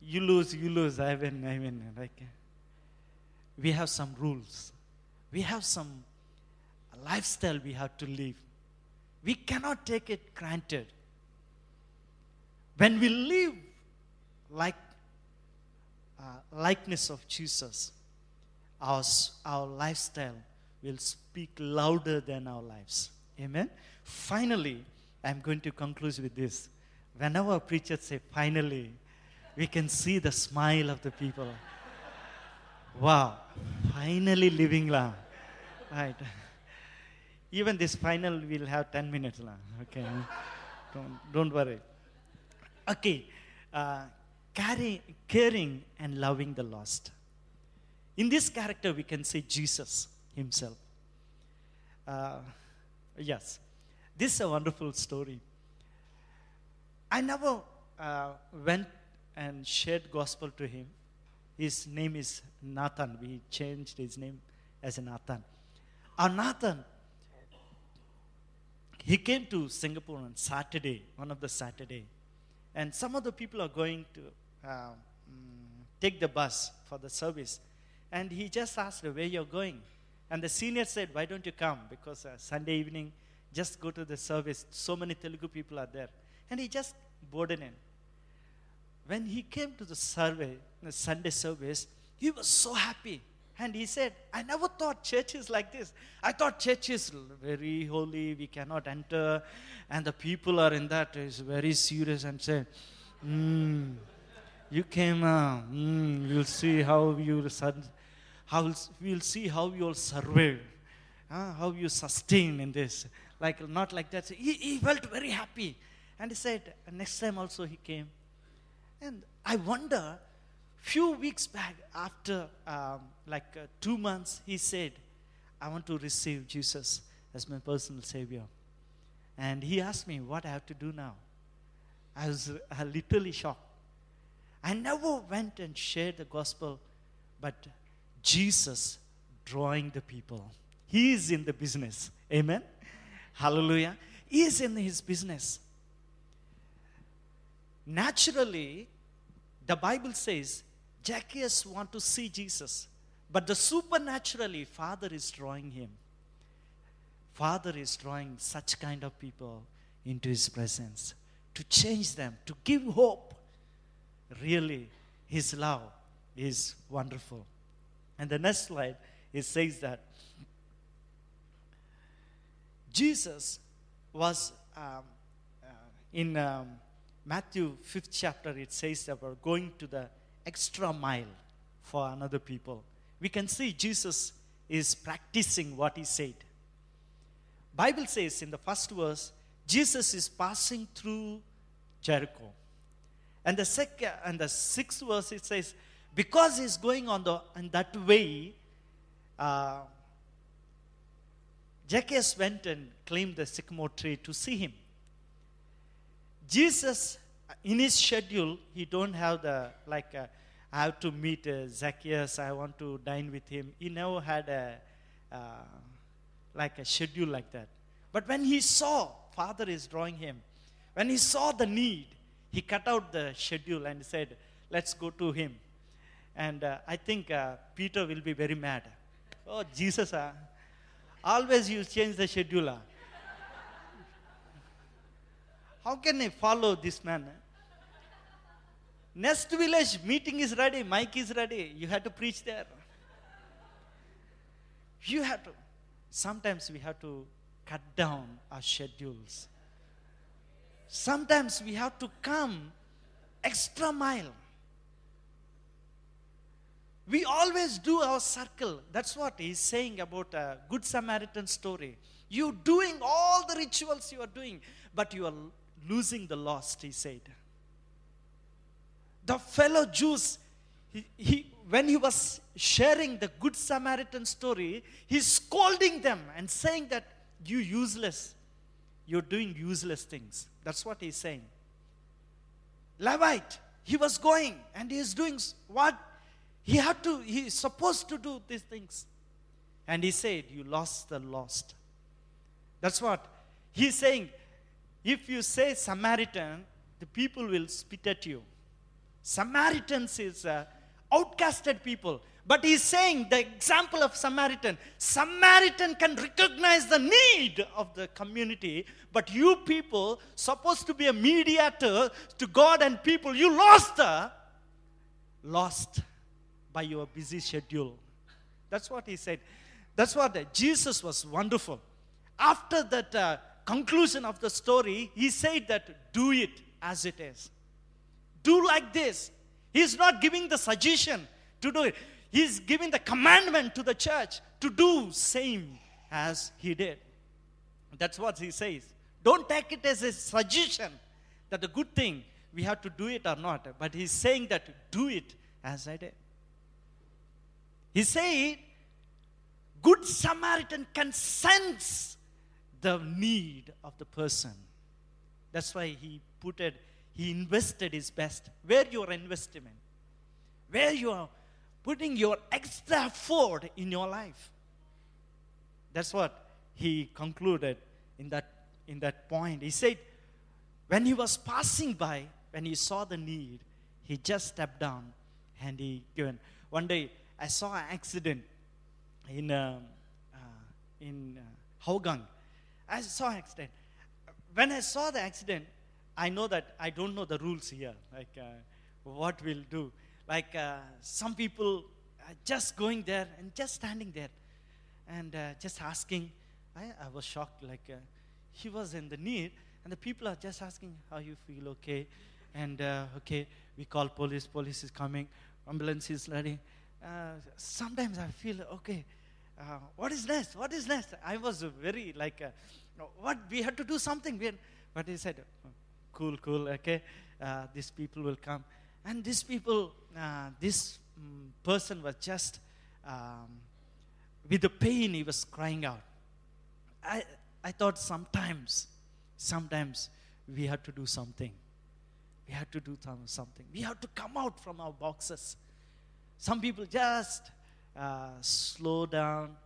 you lose, you lose. I win, I win. Like uh, we have some rules. We have some lifestyle we have to live. We cannot take it granted. When we live like uh, likeness of Jesus, our, our lifestyle will speak louder than our lives. Amen. Finally, I'm going to conclude with this. Whenever preachers say finally, we can see the smile of the people. Wow, finally living la. Right. Even this final we'll have 10 minutes la. Okay. don't, don't worry. Okay. Uh, carry, caring and loving the lost. In this character, we can see Jesus himself. Uh, yes, this is a wonderful story. I never uh, went and shared gospel to him. His name is Nathan. We changed his name as Nathan. Our Nathan, he came to Singapore on Saturday, one of the Saturday, and some of the people are going to uh, mm, take the bus for the service, and he just asked where you're going, and the senior said, "Why don't you come? Because uh, Sunday evening, just go to the service. So many Telugu people are there." And he just boarded in. When he came to the survey, the Sunday service, he was so happy. And he said, I never thought church is like this. I thought church is very holy, we cannot enter, and the people are in that is very serious and said, hmm, you came, uh, hmm, we'll see how you, how, we'll see how you'll survive, uh, how you sustain in this. Like, not like that. He, he felt very happy. And he said, next time also he came. And I wonder, few weeks back, after um, like uh, two months, he said, I want to receive Jesus as my personal Savior. And he asked me, What I have to do now? I was uh, literally shocked. I never went and shared the gospel, but Jesus drawing the people. He is in the business. Amen. Hallelujah. He is in his business. Naturally, the Bible says Zacchaeus want to see Jesus, but the supernaturally Father is drawing him. Father is drawing such kind of people into his presence to change them, to give hope. Really, his love is wonderful. And the next slide, it says that Jesus was um, uh, in um, Matthew 5th chapter, it says about going to the extra mile for another people. We can see Jesus is practicing what he said. Bible says in the first verse, Jesus is passing through Jericho. And the second and the sixth verse it says, because he's going on the on that way, uh, Zacchaeus went and claimed the sycamore tree to see him. Jesus, in his schedule, he don't have the like. Uh, I have to meet uh, Zacchaeus. I want to dine with him. He never had a uh, like a schedule like that. But when he saw Father is drawing him, when he saw the need, he cut out the schedule and said, "Let's go to him." And uh, I think uh, Peter will be very mad. Oh, Jesus, uh, always you change the schedule. ah. How can I follow this man? Next village meeting is ready, Mike is ready. You have to preach there. You have to. Sometimes we have to cut down our schedules. Sometimes we have to come extra mile. We always do our circle. That's what he's saying about a Good Samaritan story. You doing all the rituals you are doing, but you are losing the lost, he said. The fellow Jews, he, he, when he was sharing the Good Samaritan story, he's scolding them and saying that you useless, you're doing useless things. That's what he's saying. Levite, he was going and he is doing what he had to, he is supposed to do these things. And he said, You lost the lost. That's what he's saying. If you say Samaritan, the people will spit at you. Samaritans is uh, outcasted people. But he's saying the example of Samaritan. Samaritan can recognize the need of the community, but you people, supposed to be a mediator to God and people, you lost the lost by your busy schedule. That's what he said. That's what uh, Jesus was wonderful. After that uh, conclusion of the story, he said that do it as it is. Do like this. He's not giving the suggestion to do it. He's giving the commandment to the church to do same as he did. That's what he says. Don't take it as a suggestion that the good thing we have to do it or not. But he's saying that do it as I did. He said, Good Samaritan can sense the need of the person. That's why he put it, he invested his best. Where your investment? Where you are putting your extra effort in your life. That's what he concluded in that, in that point. He said, when he was passing by, when he saw the need, he just stepped down and he given. One day, I saw an accident in, um, uh, in uh, Hougang. I saw an accident. When I saw the accident, I know that I don't know the rules here, like uh, what we'll do. Like uh, some people, just going there and just standing there and uh, just asking. I, I was shocked, like uh, he was in the need, and the people are just asking how you feel, okay? And uh, okay, we call police, police is coming, ambulance is ready. Sometimes I feel, okay, uh, what is next? What is next? I was very like, uh, what? We had to do something. Had, but he said, cool, cool, okay, uh, these people will come. And these people, uh, this mm, person was just, um, with the pain, he was crying out. I, I thought sometimes, sometimes we had to do something. We had to do some- something. We have to come out from our boxes. Some people just uh, slow down,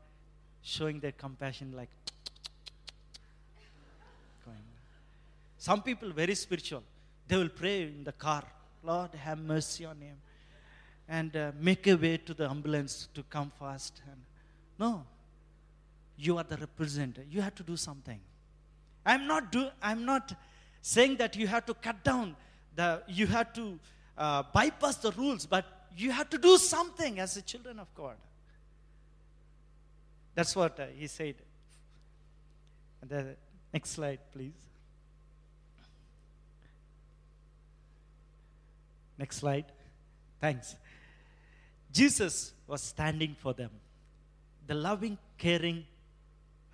showing their compassion, like (tsk) going. Some people very spiritual. They will pray in the car, Lord, have mercy on him, and uh, make a way to the ambulance to come fast. And no, you are the representative. You have to do something. I'm not do. I'm not saying that you have to cut down the. You have to uh, bypass the rules, but you have to do something as the children of God. That's what uh, he said. The next slide, please. Next slide. Thanks. Jesus was standing for them. The loving, caring,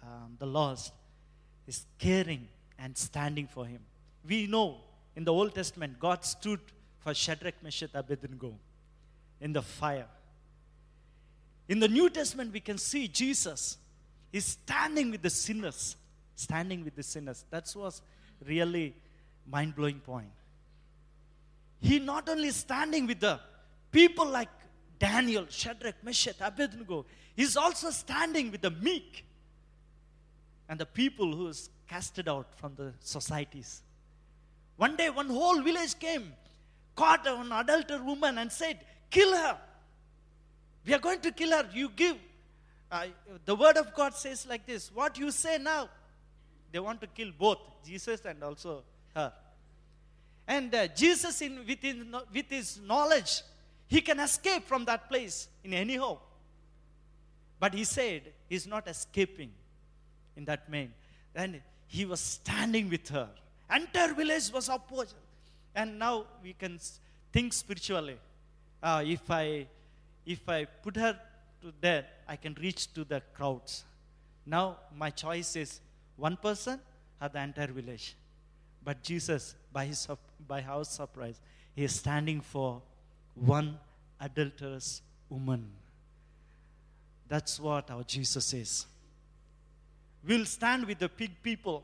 um, the lost is caring and standing for him. We know in the Old Testament, God stood for Shadrach, Meshach, Abednego in the fire. In the New Testament, we can see Jesus is standing with the sinners, standing with the sinners. That was really mind blowing point. He not only standing with the people like Daniel, Shadrach, Meshach, Abednego, he's also standing with the meek and the people who is casted out from the societies. One day, one whole village came, caught an adulterer woman, and said, Kill her. We are going to kill her. You give. Uh, the word of God says like this What you say now? They want to kill both Jesus and also her. And uh, Jesus, in, with, his, with his knowledge, he can escape from that place in any hope. But he said he's not escaping in that main. And he was standing with her. Entire village was opposed. And now we can think spiritually. Uh, if I if I put her to there, I can reach to the crowds. Now my choice is one person or the entire village. But Jesus, by his by our surprise, he is standing for one adulterous woman. That's what our Jesus is. We'll stand with the big people.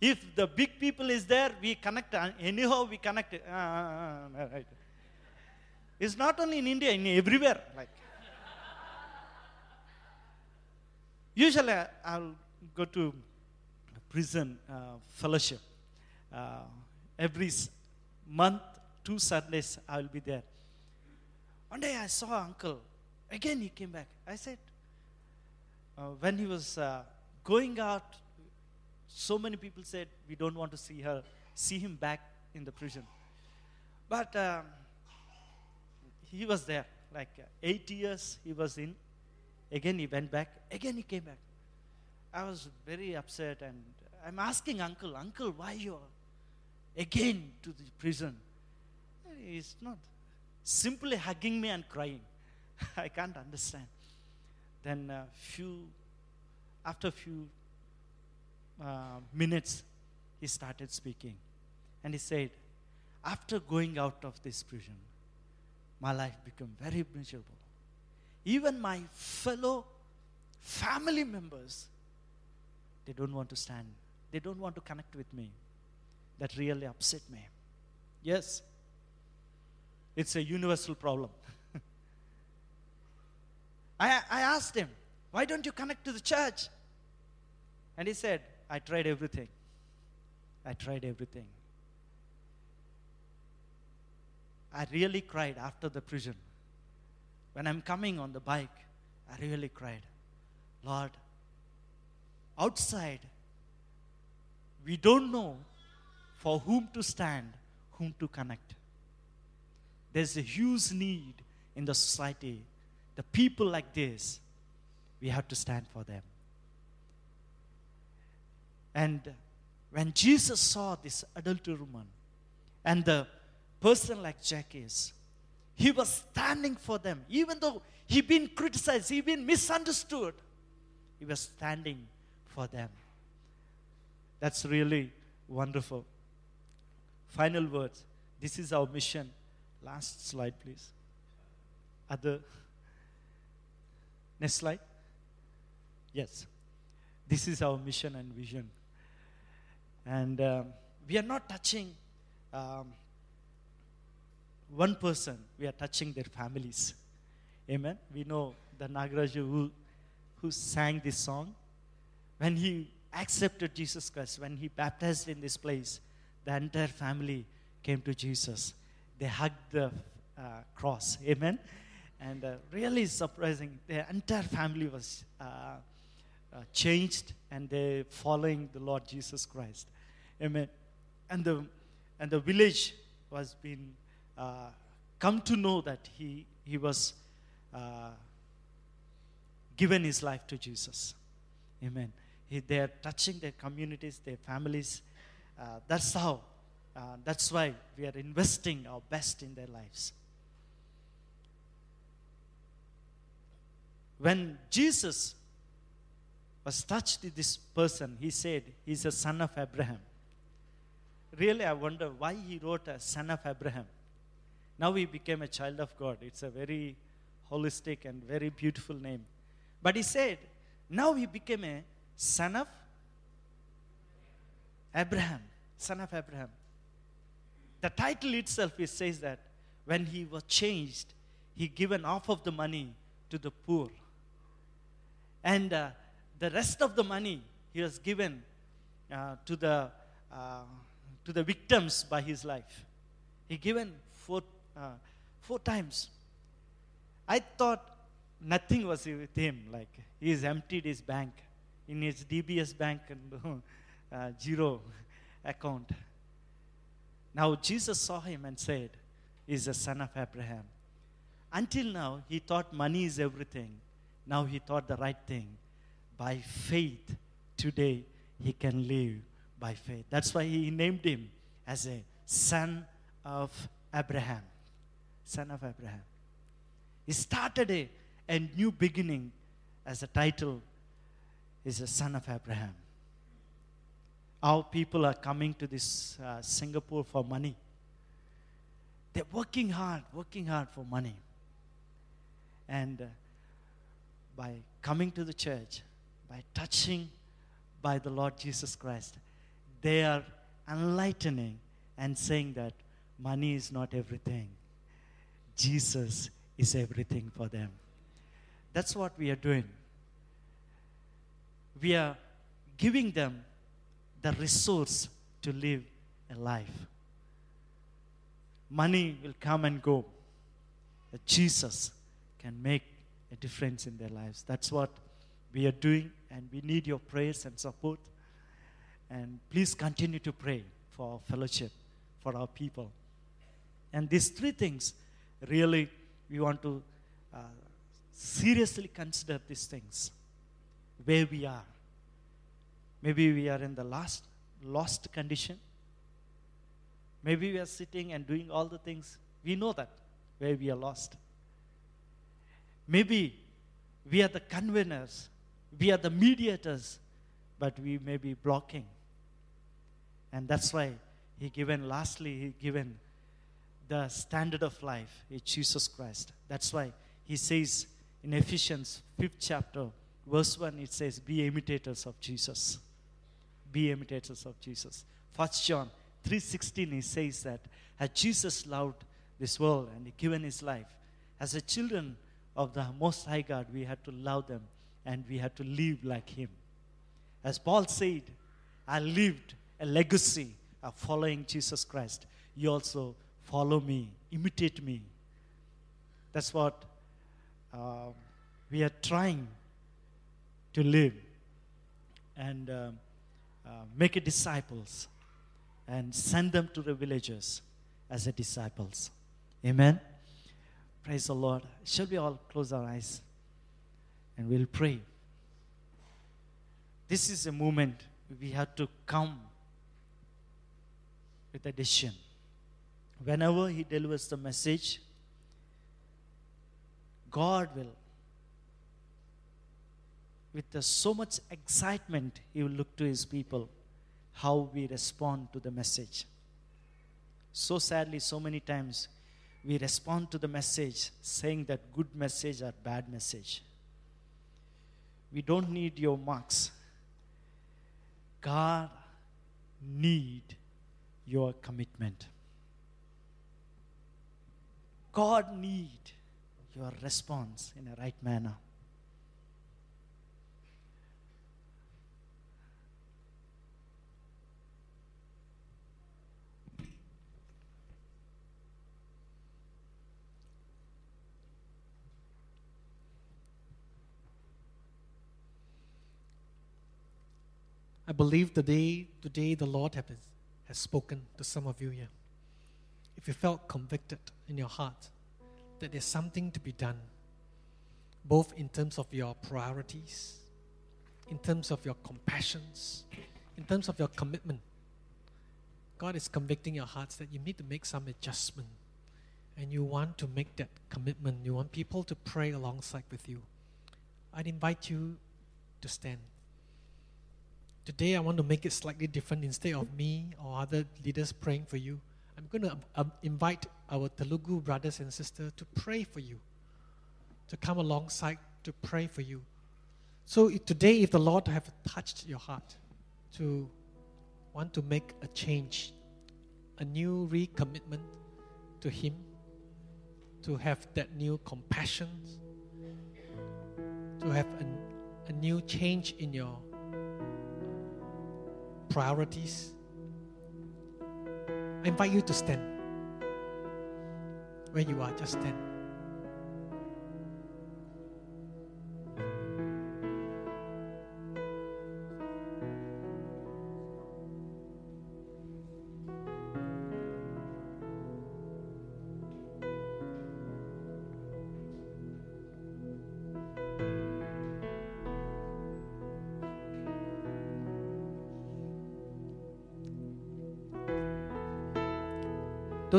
If the big people is there, we connect. uh, Anyhow, we connect. Uh, uh, right. It's not only in India, in everywhere. Like usually, I'll go to prison uh, fellowship. Uh, every month, two Sundays, I will be there. One day, I saw uncle. Again, he came back. I said, uh, when he was uh, going out, so many people said we don't want to see her, see him back in the prison. But um, he was there, like uh, eight years he was in. Again he went back. Again he came back. I was very upset, and I'm asking uncle, uncle, why you are again to the prison? He's not simply hugging me and crying. (laughs) I can't understand. Then a few, after a few uh, minutes, he started speaking, and he said, "After going out of this prison, my life became very miserable. Even my fellow family members, they don't want to stand. They don't want to connect with me. That really upset me. Yes, it's a universal problem. (laughs) I, I asked him, why don't you connect to the church? And he said, I tried everything. I tried everything. I really cried after the prison. When I'm coming on the bike, I really cried. Lord, outside, we don't know for whom to stand, whom to connect. There's a huge need in the society. the people like this, we have to stand for them. And when Jesus saw this adultery woman and the person like Zacchaeus, he was standing for them. Even though he been criticized, he been misunderstood, he was standing for them. That's really wonderful. Final words. This is our mission. Last slide, please. Other. Next slide. Yes. This is our mission and vision. And um, we are not touching um, one person, we are touching their families. Amen. We know the Nagaraju who, who sang this song. When he accepted Jesus Christ, when he baptized in this place, the entire family came to Jesus. They hugged the uh, cross. Amen. And uh, really surprising, the entire family was uh, uh, changed and they following the Lord Jesus Christ. Amen. And the, and the village was being uh, come to know that he, he was uh, given his life to Jesus. Amen. He, they are touching their communities, their families. Uh, that's how, uh, that's why we are investing our best in their lives. When Jesus was touched with this person, he said, He's a son of Abraham. Really, I wonder why he wrote a son of Abraham. Now he became a child of God. It's a very holistic and very beautiful name. But he said, now he became a son of Abraham. Son of Abraham. The title itself it says that when he was changed, he given half of the money to the poor. And uh, the rest of the money he was given uh, to the uh, to the victims by his life. He given four uh, four times. I thought nothing was with him. Like he's emptied his bank in his DBS bank and (laughs) uh, zero account. Now Jesus saw him and said, "He's a son of Abraham." Until now, he thought money is everything. Now he thought the right thing. By faith, today he can live by faith. That's why he named him as a son of Abraham. Son of Abraham. He started a, a new beginning as a title is a son of Abraham. Our people are coming to this uh, Singapore for money. They're working hard, working hard for money. And uh, by coming to the church, by touching by the Lord Jesus Christ, they are enlightening and saying that money is not everything. Jesus is everything for them. That's what we are doing. We are giving them the resource to live a life. Money will come and go. But Jesus can make a difference in their lives. That's what we are doing, and we need your prayers and support. And please continue to pray for our fellowship, for our people. And these three things, really, we want to uh, seriously consider these things. Where we are. Maybe we are in the last lost condition. Maybe we are sitting and doing all the things. We know that where we are lost. Maybe we are the conveners, we are the mediators, but we may be blocking. And that's why he given, lastly, he given the standard of life is Jesus Christ. That's why he says in Ephesians 5th chapter, verse 1, it says, Be imitators of Jesus. Be imitators of Jesus. First John 3.16, he says that as Jesus loved this world and he given his life, as a children of the Most High God, we had to love them and we had to live like him. As Paul said, I lived a legacy of following Jesus Christ. You also follow me, imitate me. That's what uh, we are trying to live and uh, uh, make it disciples and send them to the villages as a disciples. Amen. Praise the Lord. Shall we all close our eyes and we'll pray? This is a moment we have to come with a decision. Whenever He delivers the message, God will, with the- so much excitement, He will look to His people how we respond to the message. So sadly, so many times we respond to the message saying that good message or bad message. We don't need your marks. God need your commitment. God need your response in a right manner. I believe the day today the Lord have, has spoken to some of you here. If you felt convicted in your heart that there's something to be done, both in terms of your priorities, in terms of your compassions, in terms of your commitment, God is convicting your hearts that you need to make some adjustment. And you want to make that commitment. You want people to pray alongside with you. I'd invite you to stand. Today, I want to make it slightly different. Instead of me or other leaders praying for you, I'm going to um, invite our Telugu brothers and sisters to pray for you, to come alongside to pray for you. So today, if the Lord have touched your heart to want to make a change, a new recommitment to Him, to have that new compassion, to have a, a new change in your priorities, I invite you to stand. Where you are, just stand.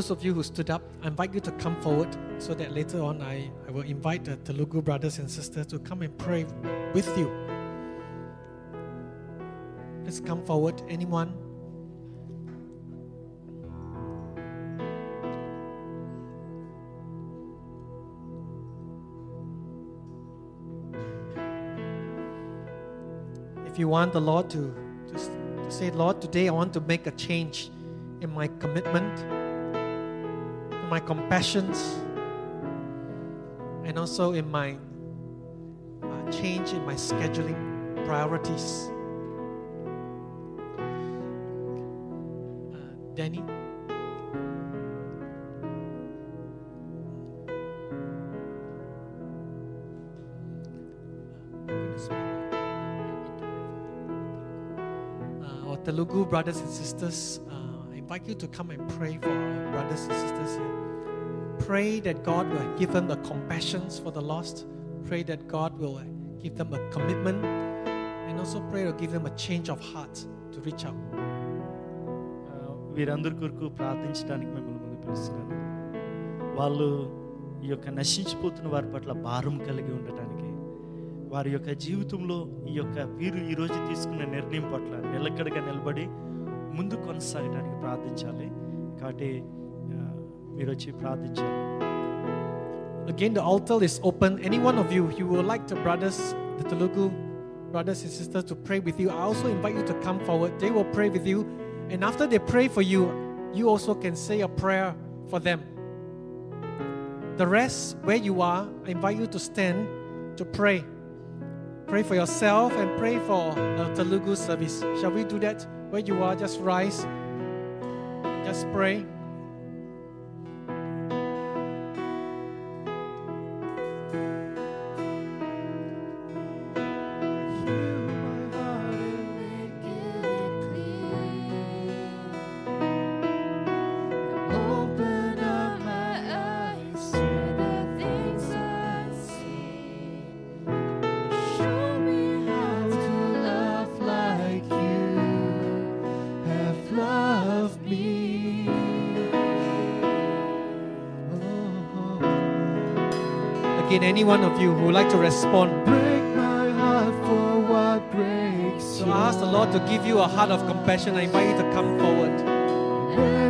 Those of you who stood up, I invite you to come forward so that later on I, I will invite the Telugu brothers and sisters to come and pray with you. Let's come forward. Anyone? If you want the Lord to, to, to say, Lord, today I want to make a change in my commitment, my compassions, and also in my uh, change in my scheduling priorities. Uh, Danny? uh, Telugu brothers and sisters, invite you to come and pray for our brothers and sisters here. Pray that God will give them the compassions for the lost. Pray that God will uh, give them a commitment, and also pray to give them a change of heart to reach out. ఆ, వీరందరి కొరకు ప్రార్థించడానికి మిమ్మల్ని ముందు పిలుస్తున్నాను వాళ్ళు ఈ యొక్క నశించిపోతున్న వారి పట్ల భారం కలిగి ఉండటానికి వారి యొక్క జీవితంలో ఈ యొక్క వీరు ఈరోజు తీసుకున్న నిర్ణయం పట్ల నిలకడగా నిలబడి ముందు కొనసాగడానికి ప్రార్థించాలి కాబట్టి ఆ, మీరు వచ్చి ప్రార్థించాలి Again, the altar is open. Any one of you, you would like the brothers, the Telugu brothers and sisters to pray with you. I also invite you to come forward. They will pray with you. And after they pray for you, you also can say a prayer for them. The rest, where you are, I invite you to stand to pray. Pray for yourself and pray for the Telugu service. Shall we do that? Where you are, just rise. Just pray. any one of you who would like to respond, so I ask the Lord to give you a heart of compassion. I invite you to come forward.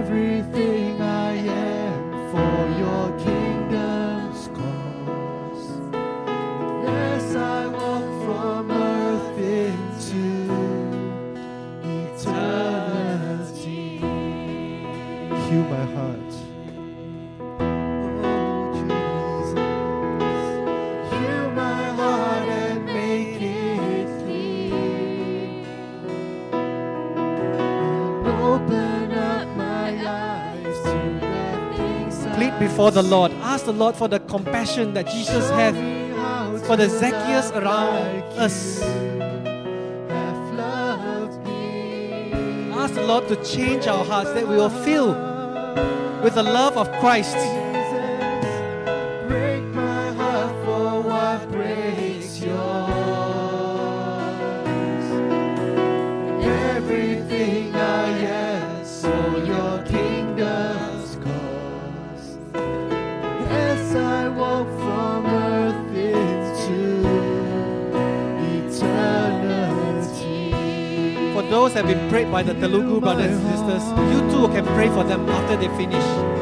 for the Lord. Ask the Lord for the compassion that Jesus had for the Zacchaeus around us. Ask the Lord to change our hearts that we will fill with the love of Christ. have been prayed by the Telugu brothers and sisters, you too can pray for them after they finish.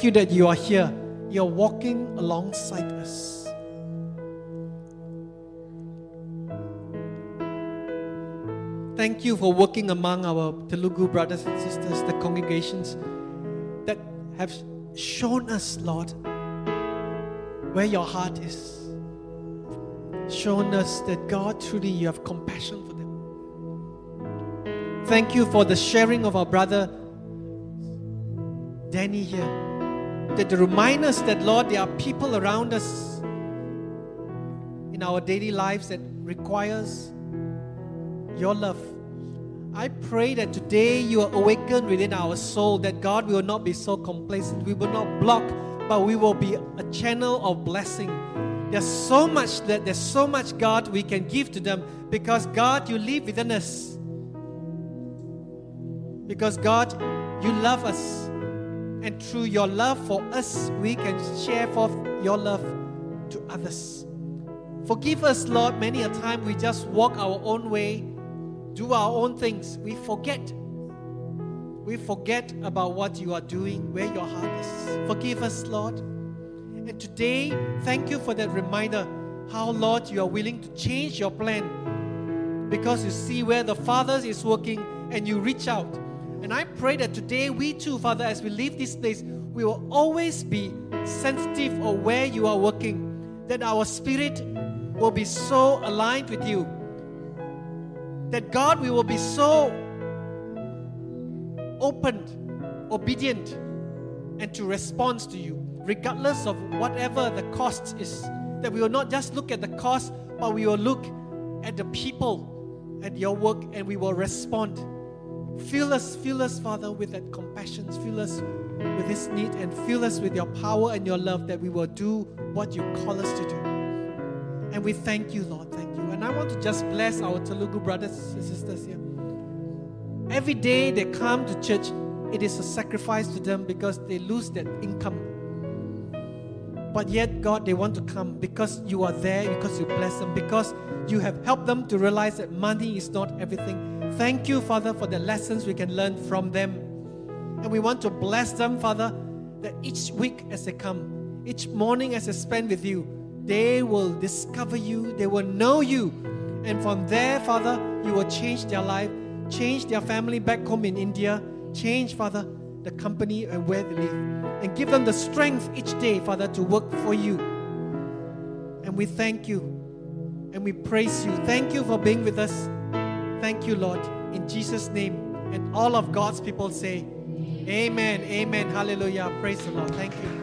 Thank you that you are here. You're walking alongside us. Thank you for working among our Telugu brothers and sisters, the congregations that have shown us, Lord, where your heart is. Shown us that God, truly, you have compassion for them. Thank you for the sharing of our brother Danny here. That remind us that, Lord, there are people around us in our daily lives that requires your love. I pray that today you are awakened within our soul that God will not be so complacent. We will not block, but we will be a channel of blessing. There's so much that there's so much God we can give to them because God, you live within us. Because God, you love us. And through your love for us, we can share forth your love to others. Forgive us, Lord, many a time we just walk our own way, do our own things. We forget. We forget about what you are doing, where your heart is. Forgive us, Lord. And today, thank you for that reminder how, Lord, you are willing to change your plan because you see where the Father is working and you reach out. And I pray that today, we too, Father, as we leave this place, we will always be sensitive of where you are working, that our spirit will be so aligned with you, that God, we will be so open, obedient, and to respond to you, regardless of whatever the cost is. That we will not just look at the cost, but we will look at the people at your work and we will respond. Fill us, fill us, Father, with that compassion. Fill us with this need and fill us with your power and your love that we will do what you call us to do. And we thank you, Lord. Thank you. And I want to just bless our Telugu brothers and sisters here. Every day they come to church, it is a sacrifice to them because they lose that income. But yet, God, they want to come because you are there, because you bless them, because you have helped them to realize that money is not everything. Thank you, Father, for the lessons we can learn from them. And we want to bless them, Father, that each week as they come, each morning as they spend with you, they will discover you, they will know you. And from there, Father, you will change their life, change their family back home in India, change, Father, the company and where they live. And give them the strength each day, Father, to work for you. And we thank you and we praise you. Thank you for being with us. Thank you, Lord. In Jesus' name. And all of God's people say, Amen. Amen. Hallelujah. Praise the Lord. Thank you.